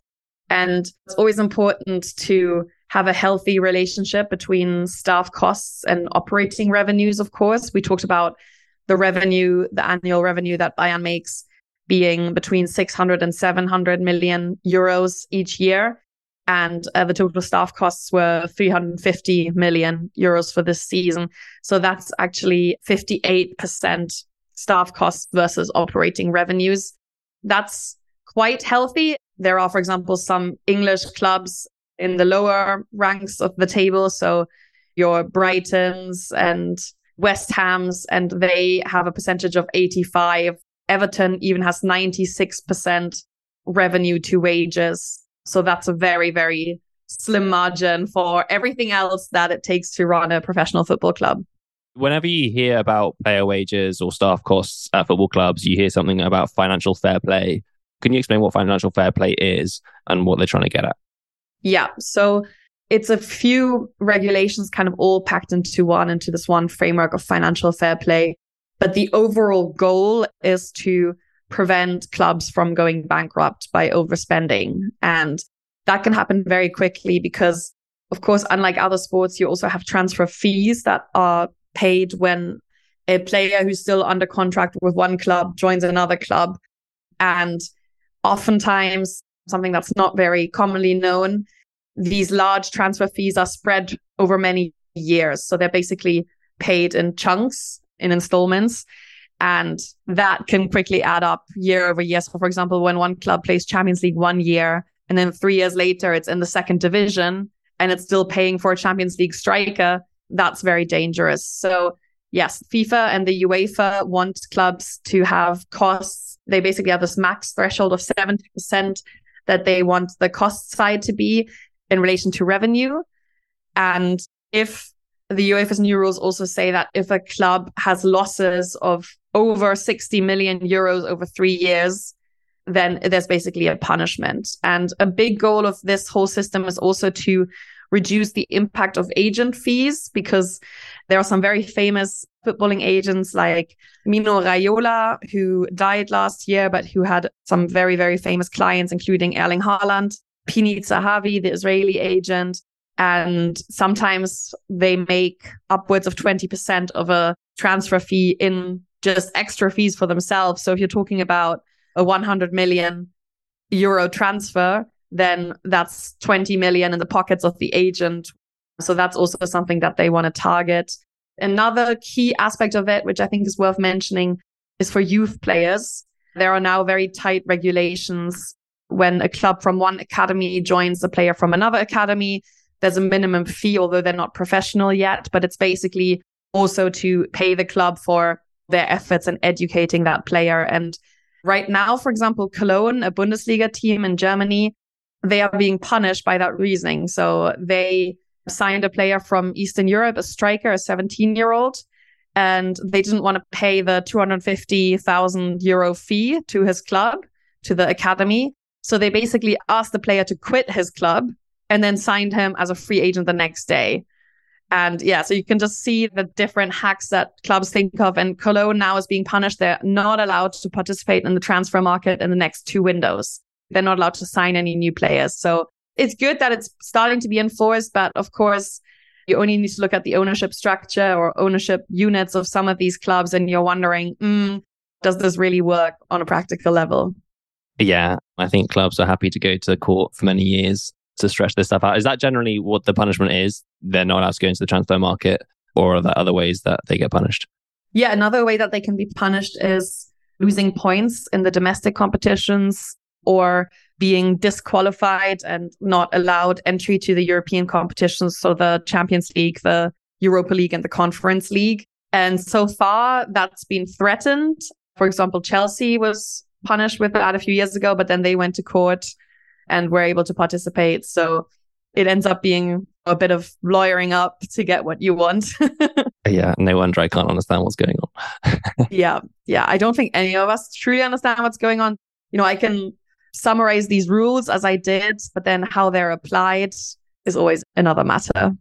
And it's always important to have a healthy relationship between staff costs and operating revenues, of course. We talked about the revenue, the annual revenue that Bayern makes being between 600 and 700 million euros each year. And uh, the total staff costs were 350 million euros for this season. So that's actually 58% staff costs versus operating revenues. That's quite healthy. There are, for example, some English clubs in the lower ranks of the table. So your Brightons and West Hams, and they have a percentage of 85. Everton even has 96% revenue to wages. So that's a very, very slim margin for everything else that it takes to run a professional football club. Whenever you hear about player wages or staff costs at football clubs, you hear something about financial fair play. Can you explain what financial fair play is and what they're trying to get at? Yeah. So it's a few regulations kind of all packed into one, into this one framework of financial fair play. But the overall goal is to prevent clubs from going bankrupt by overspending. And that can happen very quickly because, of course, unlike other sports, you also have transfer fees that are paid when a player who's still under contract with one club joins another club. And oftentimes, something that's not very commonly known, these large transfer fees are spread over many years. So they're basically paid in chunks, in installments. And that can quickly add up year over year. So, for example, when one club plays Champions League one year, and then three years later, it's in the second division and it's still paying for a Champions League striker, that's very dangerous. So yes, FIFA and the UEFA want clubs to have costs. They basically have this max threshold of 70% that they want the cost side to be in relation to revenue. And if the UEFA's new rules also say that if a club has losses of over 60 million euros over three years, then there's basically a punishment. And a big goal of this whole system is also to reduce the impact of agent fees because there are some very famous footballing agents like Mino Raiola, who died last year, but who had some very, very famous clients, including Erling Haaland, Pini Zahavi, the Israeli agent. And sometimes they make upwards of 20% of a transfer fee in just extra fees for themselves. So if you're talking about a 100 million euro transfer, then that's 20 million in the pockets of the agent. So that's also something that they want to target. Another key aspect of it, which I think is worth mentioning, is for youth players. There are now very tight regulations when a club from one academy joins a player from another academy. There's a minimum fee, although they're not professional yet, but it's basically also to pay the club for their efforts in educating that player. And right now, for example, Cologne, a Bundesliga team in Germany, they are being punished by that reasoning. So they signed a player from Eastern Europe, a striker, a 17 year old, and they didn't want to pay the 250,000 euro fee to his club, to the academy. So they basically asked the player to quit his club and then signed him as a free agent the next day. And yeah, so you can just see the different hacks that clubs think of. And Cologne now is being punished. They're not allowed to participate in the transfer market in the next two windows they're not allowed to sign any new players. So it's good that it's starting to be enforced, but of course, you only need to look at the ownership structure or ownership units of some of these clubs, and you're wondering, mm, does this really work on a practical level? Yeah, I think clubs are happy to go to court for many years to stretch this stuff out. Is that generally what the punishment is? They're not allowed to go into the transfer market, or are there other ways that they get punished? Yeah, another way that they can be punished is losing points in the domestic competitions or being disqualified and not allowed entry to the European competitions. So the Champions League, the Europa League, and the Conference League. And so far, that's been threatened. For example, Chelsea was punished with that a few years ago, but then they went to court and were able to participate. So it ends up being a bit of lawyering up to get what you want. yeah, no wonder I can't understand what's going on. yeah, yeah. I don't think any of us truly understand what's going on. You know, I can summarize these rules as I did, but then how they're applied is always another matter.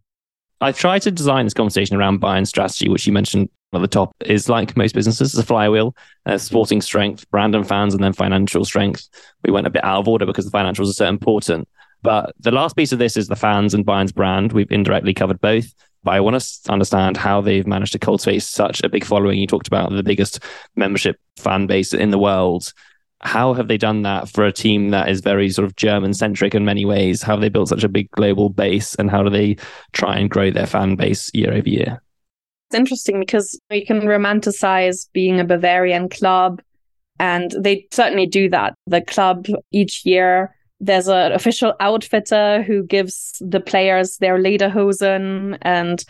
I try to design this conversation around Bayern strategy, which you mentioned at the top, is like most businesses, it's a flywheel, uh, sporting strength, brand and fans, and then financial strength. We went a bit out of order because the financials are so important. But the last piece of this is the fans and Bayern's brand. We've indirectly covered both. But I want to understand how they've managed to cultivate such a big following. You talked about the biggest membership fan base in the world how have they done that for a team that is very sort of German centric in many ways? How have they built such a big global base and how do they try and grow their fan base year over year? It's interesting because you can romanticize being a Bavarian club, and they certainly do that. The club each year, there's an official outfitter who gives the players their lederhosen and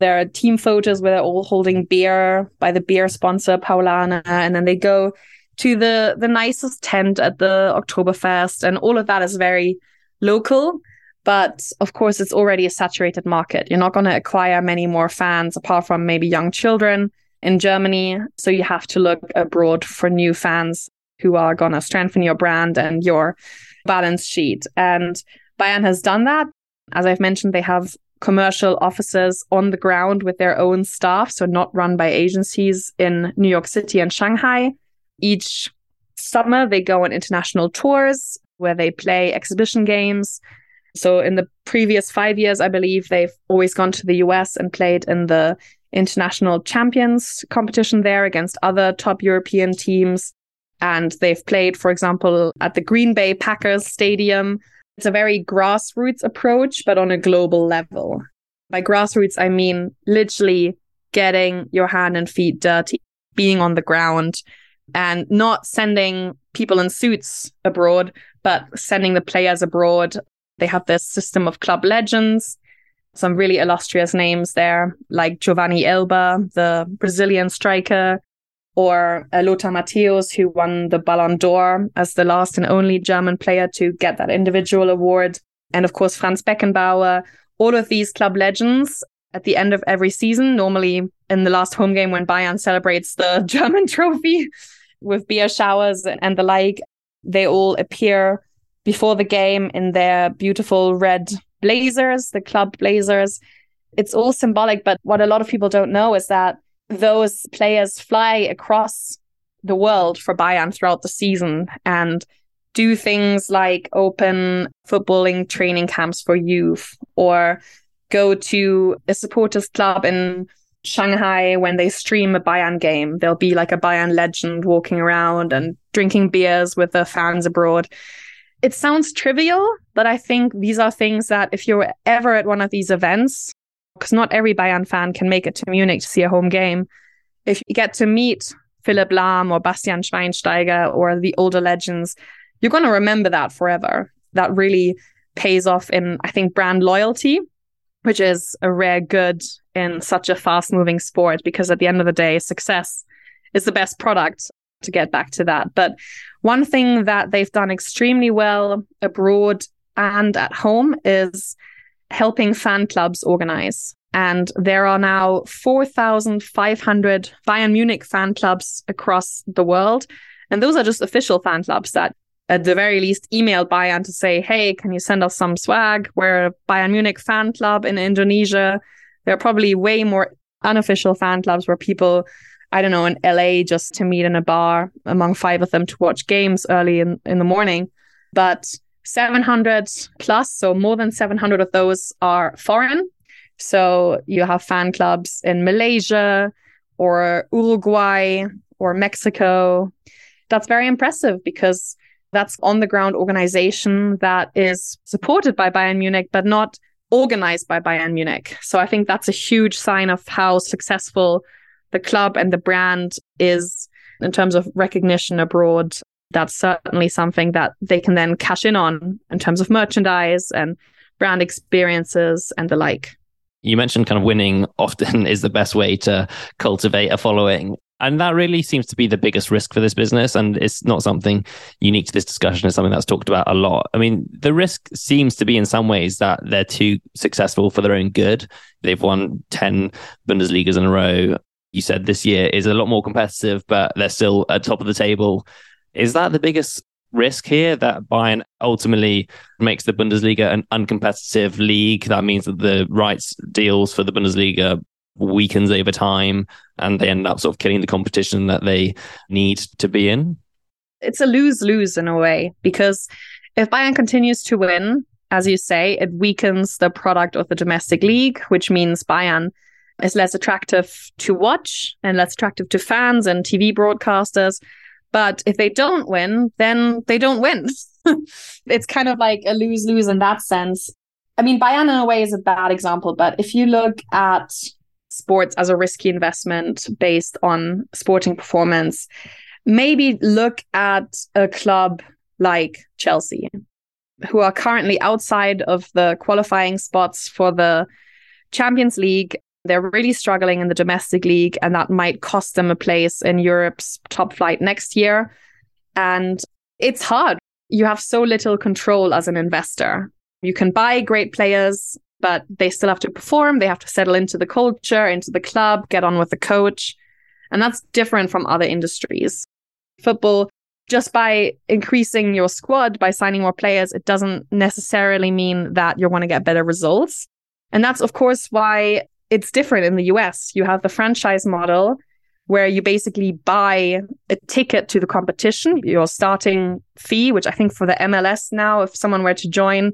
there are team photos where they're all holding beer by the beer sponsor Paulaner, and then they go to the the nicest tent at the Oktoberfest, and all of that is very local. But of course, it's already a saturated market. You're not going to acquire many more fans apart from maybe young children in Germany. So you have to look abroad for new fans who are going to strengthen your brand and your balance sheet. And Bayern has done that. As I've mentioned, they have commercial offices on the ground with their own staff, so not run by agencies in New York City and Shanghai. Each summer, they go on international tours where they play exhibition games. So, in the previous five years, I believe they've always gone to the US and played in the international champions competition there against other top European teams. And they've played, for example, at the Green Bay Packers Stadium. It's a very grassroots approach, but on a global level. By grassroots, I mean literally getting your hand and feet dirty, being on the ground, and not sending people in suits abroad, but sending the players abroad. They have this system of club legends, some really illustrious names there, like Giovanni Elber, the Brazilian striker, or Lothar Matthäus, who won the Ballon d'Or as the last and only German player to get that individual award. And of course, Franz Beckenbauer. All of these club legends at the end of every season, normally in the last home game when Bayern celebrates the German trophy with beer showers and the like. They all appear before the game in their beautiful red blazers, the club blazers. It's all symbolic, but what a lot of people don't know is that those players fly across the world for Bayern throughout the season and do things like open footballing training camps for youth or go to a supporters club in Shanghai when they stream a Bayern game. There'll be like a Bayern legend walking around and drinking beers with the fans abroad. It sounds trivial, but I think these are things that if you're ever at one of these events, because not every Bayern fan can make it to Munich to see a home game, if you get to meet Philipp Lahm or Bastian Schweinsteiger or the older legends, you're going to remember that forever. That really pays off in, I think, brand loyalty, which is a rare good in such a fast moving sport because at the end of the day, success is the best product to get back to that. But one thing that they've done extremely well abroad and at home is helping fan clubs organize. And there are now 4,500 Bayern Munich fan clubs across the world. And those are just official fan clubs that, at the very least, email Bayern to say, hey, can you send us some swag? We're a Bayern Munich fan club in Indonesia. There are probably way more unofficial fan clubs where people, I don't know, in LA just to meet in a bar among five of them to watch games early in, in the morning. But 700 plus, so more than 700 of those are foreign. So you have fan clubs in Malaysia or Uruguay or Mexico. That's very impressive because that's on the ground organization that is supported by Bayern Munich, but not organized by Bayern Munich. So I think that's a huge sign of how successful the club and the brand is in terms of recognition abroad. That's certainly something that they can then cash in on in terms of merchandise and brand experiences and the like. You mentioned kind of winning often is the best way to cultivate a following. And that really seems to be the biggest risk for this business. And it's not something unique to this discussion. It's something that's talked about a lot. I mean, the risk seems to be in some ways that they're too successful for their own good. They've won 10 Bundesligas in a row. You said this year is a lot more competitive, but they're still at top of the table. Is that the biggest risk here that Bayern ultimately makes the Bundesliga an uncompetitive league? That means that the rights deals for the Bundesliga weakens over time and they end up sort of killing the competition that they need to be in? It's a lose lose in a way because if Bayern continues to win, as you say, it weakens the product of the domestic league, which means Bayern is less attractive to watch and less attractive to fans and TV broadcasters. But if they don't win, then they don't win. it's kind of like a lose lose in that sense. I mean, Bayern in a way is a bad example, but if you look at sports as a risky investment based on sporting performance, maybe look at a club like Chelsea, who are currently outside of the qualifying spots for the Champions League. They're really struggling in the domestic league, and that might cost them a place in Europe's top flight next year. And it's hard. You have so little control as an investor. You can buy great players but they still have to perform. They have to settle into the culture, into the club, get on with the coach. And that's different from other industries. Football, just by increasing your squad, by signing more players, it doesn't necessarily mean that you're going to get better results. And that's, of course, why it's different in the US. You have the franchise model where you basically buy a ticket to the competition, your starting fee, which I think for the MLS now, if someone were to join,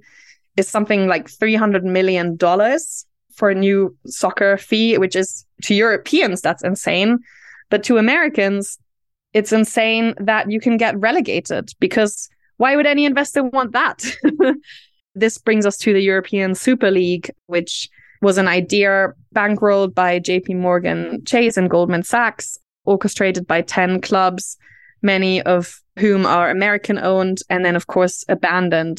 is something like $300 million for a new soccer fee, which is to Europeans, that's insane. But to Americans, it's insane that you can get relegated because why would any investor want that? this brings us to the European Super League, which was an idea bankrolled by JP Morgan Chase and Goldman Sachs, orchestrated by 10 clubs, many of whom are American owned, and then, of course, abandoned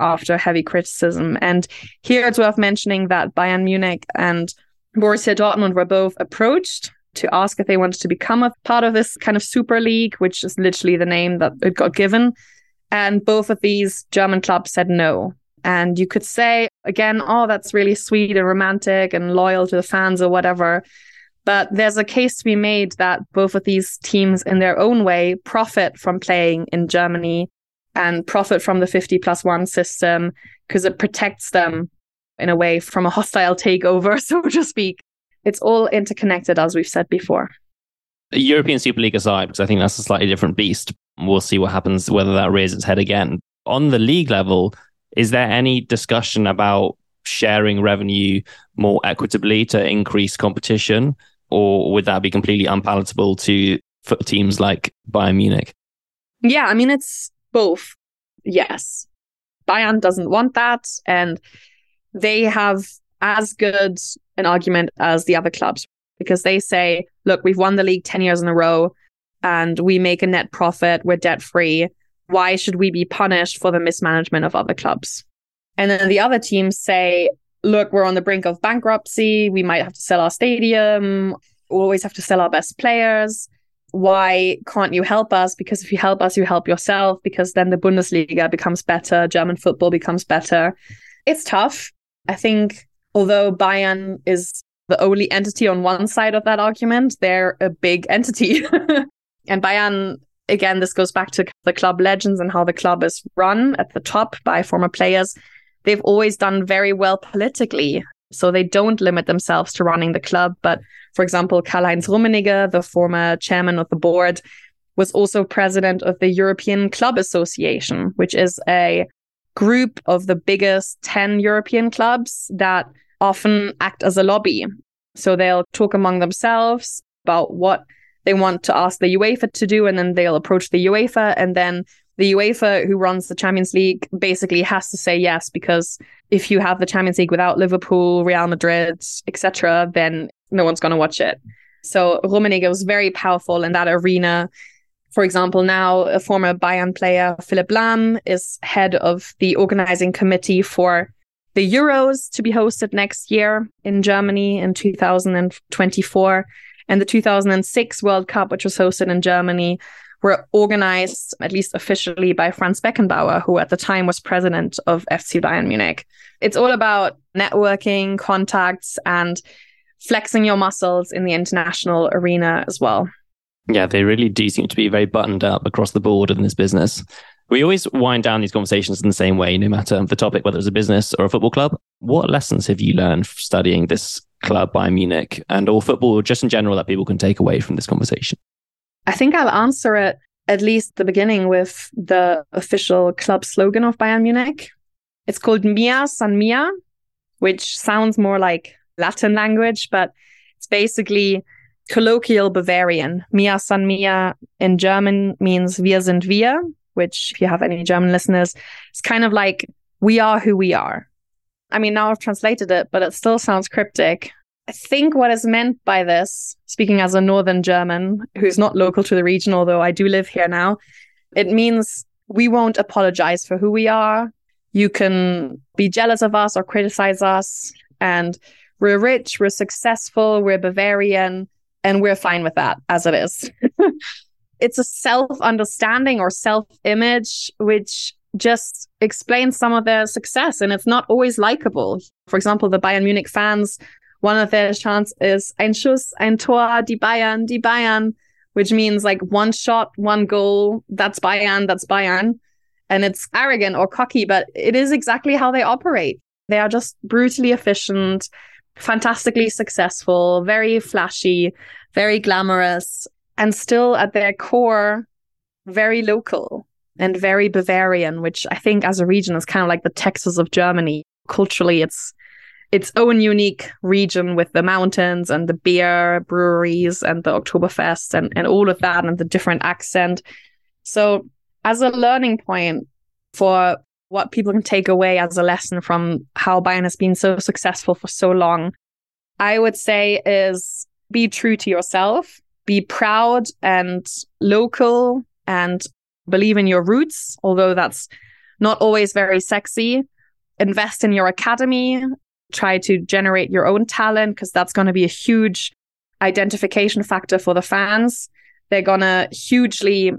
after heavy criticism. And here it's worth mentioning that Bayern Munich and Borussia Dortmund were both approached to ask if they wanted to become a part of this kind of super league, which is literally the name that it got given. And both of these German clubs said no. And you could say, again, oh, that's really sweet and romantic and loyal to the fans or whatever. But there's a case to be made that both of these teams, in their own way, profit from playing in Germany and profit from the 50 plus one system because it protects them in a way from a hostile takeover, so to speak. It's all interconnected, as we've said before. European Super League aside, because I think that's a slightly different beast. We'll see what happens, whether that raises its head again. On the league level, is there any discussion about sharing revenue more equitably to increase competition? Or would that be completely unpalatable to teams like Bayern Munich? Yeah, I mean, it's both. Yes. Bayern doesn't want that. And they have as good an argument as the other clubs because they say, look, we've won the league 10 years in a row and we make a net profit, we're debt free. Why should we be punished for the mismanagement of other clubs? And then the other teams say, look, we're on the brink of bankruptcy. We might have to sell our stadium. We always have to sell our best players. Why can't you help us? Because if you help us, you help yourself, because then the Bundesliga becomes better, German football becomes better. It's tough. I think although Bayern is the only entity on one side of that argument, they're a big entity. and Bayern, again, this goes back to the club legends and how the club is run at the top by former players. They've always done very well politically. So they don't limit themselves to running the club. But for example, Karl-Heinz Rummenigge, the former chairman of the board, was also president of the European Club Association, which is a group of the biggest 10 European clubs that often act as a lobby. So they'll talk among themselves about what they want to ask the UEFA to do, and then they'll approach the UEFA, and then the UEFA, who runs the Champions League, basically has to say yes because if you have the Champions League without Liverpool, Real Madrid, etc., then no one's going to watch it. So Rummenigge was very powerful in that arena. For example, now a former Bayern player, Philipp Lahm, is head of the organizing committee for the Euros to be hosted next year in Germany in 2024. And the 2006 World Cup, which was hosted in Germany, were organized, at least officially, by Franz Beckenbauer, who at the time was president of FC Bayern Munich. It's all about networking, contacts, and flexing your muscles in the international arena as well. Yeah, they really do seem to be very buttoned up across the board in this business. We always wind down these conversations in the same way, no matter the topic, whether it's a business or a football club. What lessons have you learned studying this club Bayern Munich and all football, just in general, that people can take away from this conversation? I think I'll answer it at least the beginning with the official club slogan of Bayern Munich. It's called Mia San Mia, which sounds more like Latin language, but it's basically colloquial Bavarian. Mia san mia in German means wir sind wir, which if you have any German listeners, it's kind of like we are who we are. I mean, now I've translated it, but it still sounds cryptic. I think what is meant by this, speaking as a Northern German who's not local to the region, although I do live here now, it means we won't apologize for who we are. You can be jealous of us or criticize us. And we're rich, we're successful, we're Bavarian, and we're fine with that as it is. it's a self understanding or self image, which just explains some of their success. And it's not always likable. For example, the Bayern Munich fans, one of their chants is Ein Schuss, ein Tor, die Bayern, die Bayern, which means like one shot, one goal. That's Bayern, that's Bayern. And it's arrogant or cocky, but it is exactly how they operate. They are just brutally efficient fantastically successful, very flashy, very glamorous, and still at their core, very local and very Bavarian, which I think as a region is kind of like the Texas of Germany. Culturally, it's its own unique region with the mountains and the beer breweries and the Oktoberfest and, and all of that and the different accent. So, as a learning point for what people can take away as a lesson from how Bayern has been so successful for so long, I would say is be true to yourself, be proud and local and believe in your roots, although that's not always very sexy. Invest in your academy, try to generate your own talent because that's going to be a huge identification factor for the fans. They're going to hugely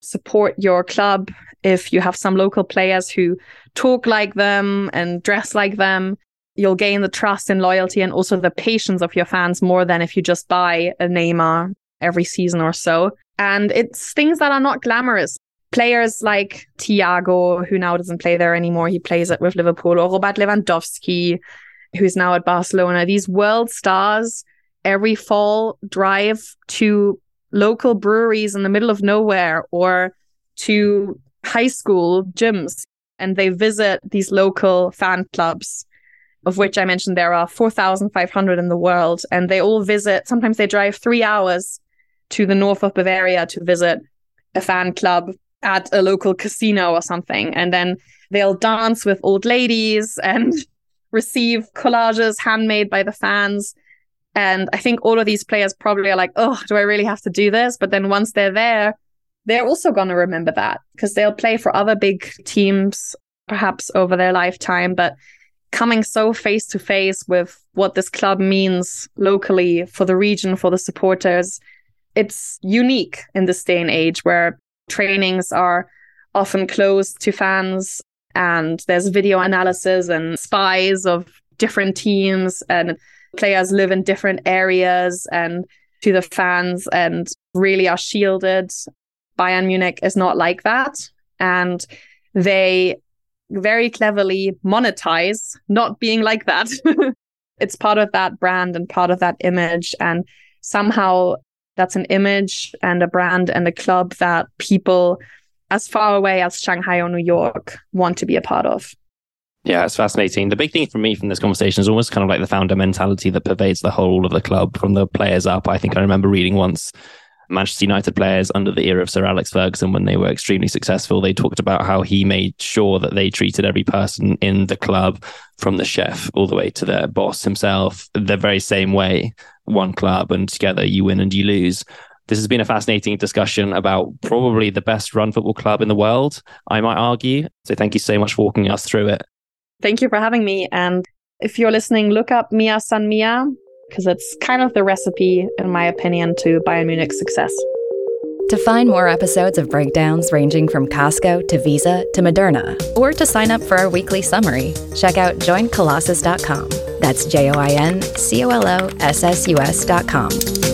support your club if you have some local players who talk like them and dress like them you'll gain the trust and loyalty and also the patience of your fans more than if you just buy a Neymar every season or so. And it's things that are not glamorous. Players like Thiago, who now doesn't play there anymore, he plays it with Liverpool, or Robert Lewandowski, who's now at Barcelona. These world stars every fall drive to local breweries in the middle of nowhere or to high school gyms and they visit these local fan clubs of which I mentioned there are 4,500 in the world. And they all visit, sometimes they drive three hours to the north of Bavaria to visit a fan club at a local casino or something. And then they'll dance with old ladies and receive collages handmade by the fans. And I think all of these players probably are like, oh, do I really have to do this? But then once they're there, they're also going to remember that because they'll play for other big teams perhaps over their lifetime. But coming so face to face with what this club means locally for the region, for the supporters. It's unique in this day and age where trainings are often closed to fans and there's video analysis and spies of different teams and players live in different areas and to the fans and really are shielded. Bayern Munich is not like that. And they very cleverly monetize not being like that. it's part of that brand and part of that image. And somehow that's an image and a brand and a club that people as far away as Shanghai or New York want to be a part of. Yeah, it's fascinating. The big thing for me from this conversation is almost kind of like the founder mentality that pervades the whole of the club from the players up. I think I remember reading once Manchester United players under the era of Sir Alex Ferguson when they were extremely successful. They talked about how he made sure that they treated every person in the club, from the chef all the way to their boss himself, the very same way. One club, and together you win and you lose. This has been a fascinating discussion about probably the best run football club in the world, I might argue. So thank you so much for walking us through it. Thank you for having me. And if you're listening, look up Mia San Mia because it's kind of the recipe, in my opinion, to Bayern Munich's success. To find more episodes of breakdowns ranging from Costco to Visa to Moderna, or to sign up for our weekly summary, check out joincolossus.com. That's J O I N C O L O S S U S.com.